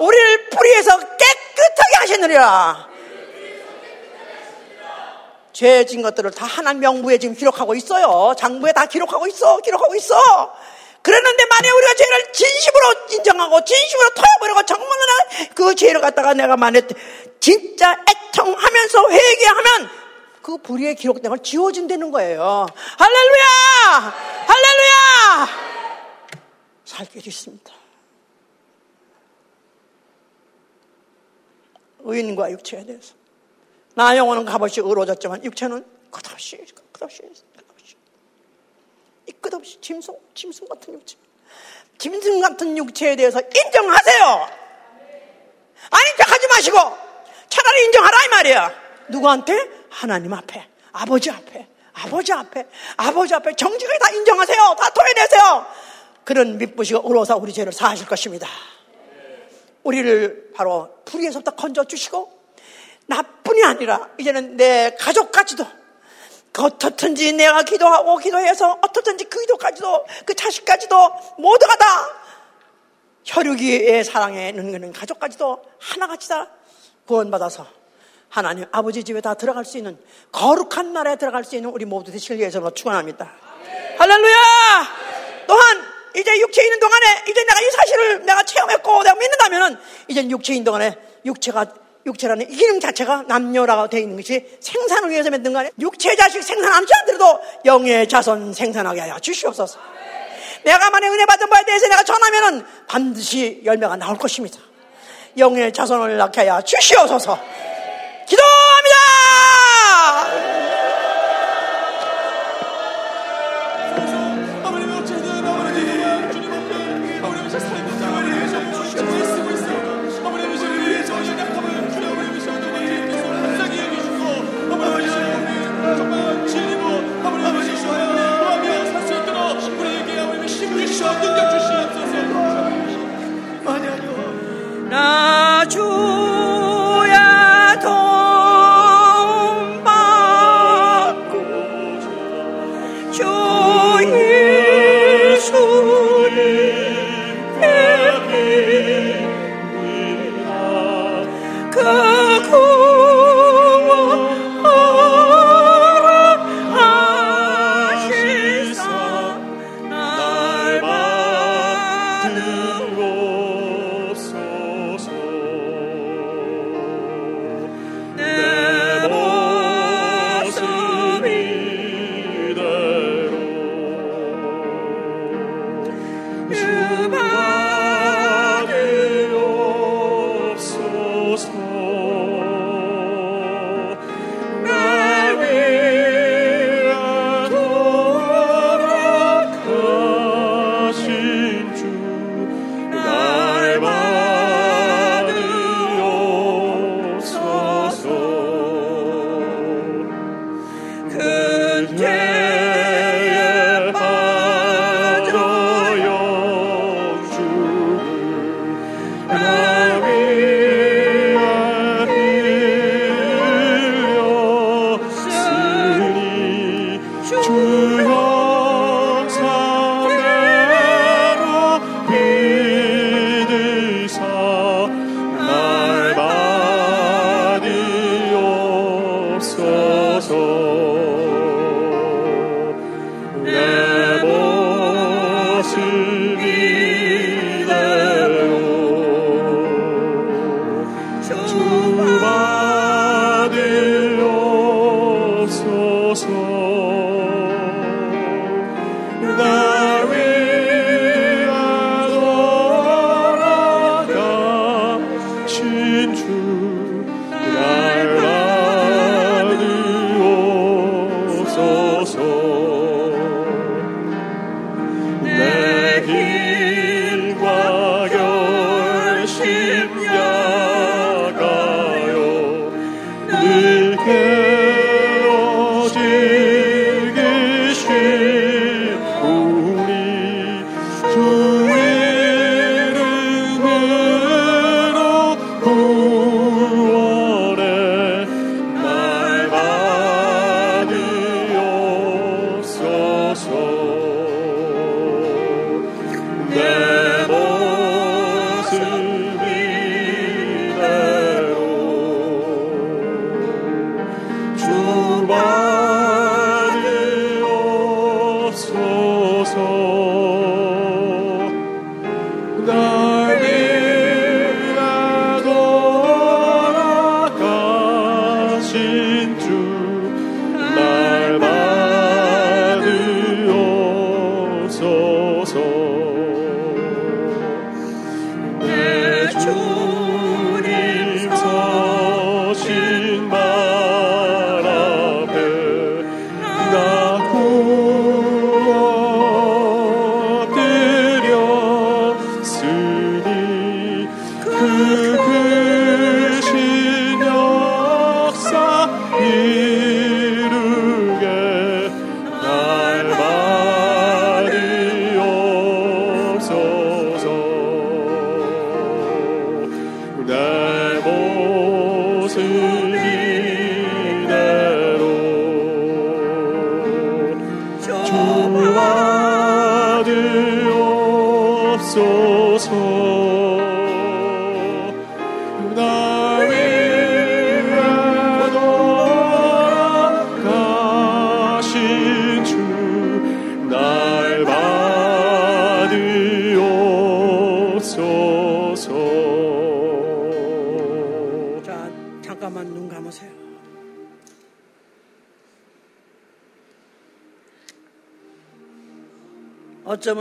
우리를 뿌리에서 깨끗하게 하시느니라. 죄진 것들을 다 하나님 명부에 지금 기록하고 있어요. 장부에 다 기록하고 있어. 기록하고 있어. 그랬는데 만약 우리가 죄를 진심으로 인정하고 진심으로 토해버리고 정말 그 죄를 갖다가 내가 만약 진짜 애통하면서 회개하면 그 불의에 기록된 걸 지워진다는 거예요. 할렐루야! 할렐루야! 살 길이 있습니다. 의인과 육체에 대해서. 나 영혼은 값없이 의로워졌지만 육체는 끝없이, 끝없이, 끝없이. 짐승, 짐승 같은 육체. 짐승 같은 육체에 대해서 인정하세요. 아닌 척 하지 마시고 차라리 인정하라 이 말이야. 누구한테? 하나님 앞에, 아버지 앞에, 아버지 앞에, 아버지 앞에 정직하게 다 인정하세요. 다 토해내세요. 그런 믿부시가 의로워서 우리 죄를 사하실 것입니다. 우리를 바로 불의에서부터 건져 주시고 나뿐이 아니라 이제는 내 가족까지도 그 어떻든지 내가 기도하고 기도해서 어떻든지 그 기도까지도 그 자식까지도 모두가 다 혈육이의 사랑에 있는 가족까지도 하나같이 다 구원받아서 하나님 아버지 집에 다 들어갈 수 있는 거룩한 나라에 들어갈 수 있는 우리 모두 되시길 위해서 축원합니다. 할렐루야! 또한 이제 육체에 있는 동안에 이제 내가 이 사실을 내가 체험했고 내가 믿는다면은 이제 있는 동안에 육체가 육체라는 이 기능 자체가 남녀라고 되어 있는 것이 생산을 위해서 만든 거 아니에요? 육체 자식 생산하지 않더라도 영의 자손 생산하게 하여 주시옵소서. 내가 만약 은혜 받은 바에 대해서 내가 전하면은 반드시 열매가 나올 것입니다. 영의 자손을 낳게 하여 주시옵소서. 기도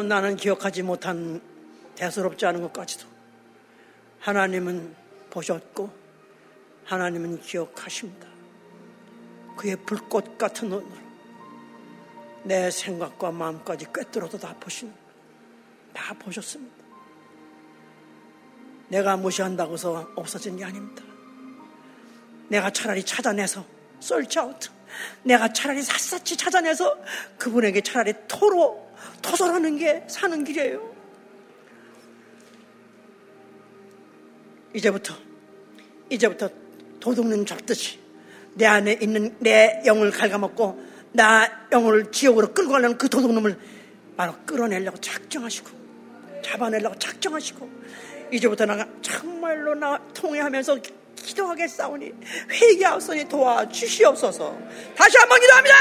어쩌면 나는 기억하지 못한 대수롭지 않은 것까지도 하나님은 보셨고 하나님은 기억하십니다. 그의 불꽃 같은 눈으로 내 생각과 마음까지 꿰뚫어도 다 보시는 다 보셨습니다. 내가 무시한다고 해서 없어진 게 아닙니다. 내가 차라리 찾아내서 썰치아웃 내가 차라리 샅샅이 찾아내서 그분에게 차라리 토로 토설하는 게 사는 길이에요. 이제부터, 이제부터 도둑눈 잡듯이 내 안에 있는 내 영을 갉아먹고 나 영을 지옥으로 끌고 가려는 그 도둑놈을 바로 끌어내려고 작정하시고 잡아내려고 작정하시고 이제부터 나가 정말로 나 통회하면서 기도하겠사오니 회개하옵소니 도와주시옵소서 다시 한번 기도합니다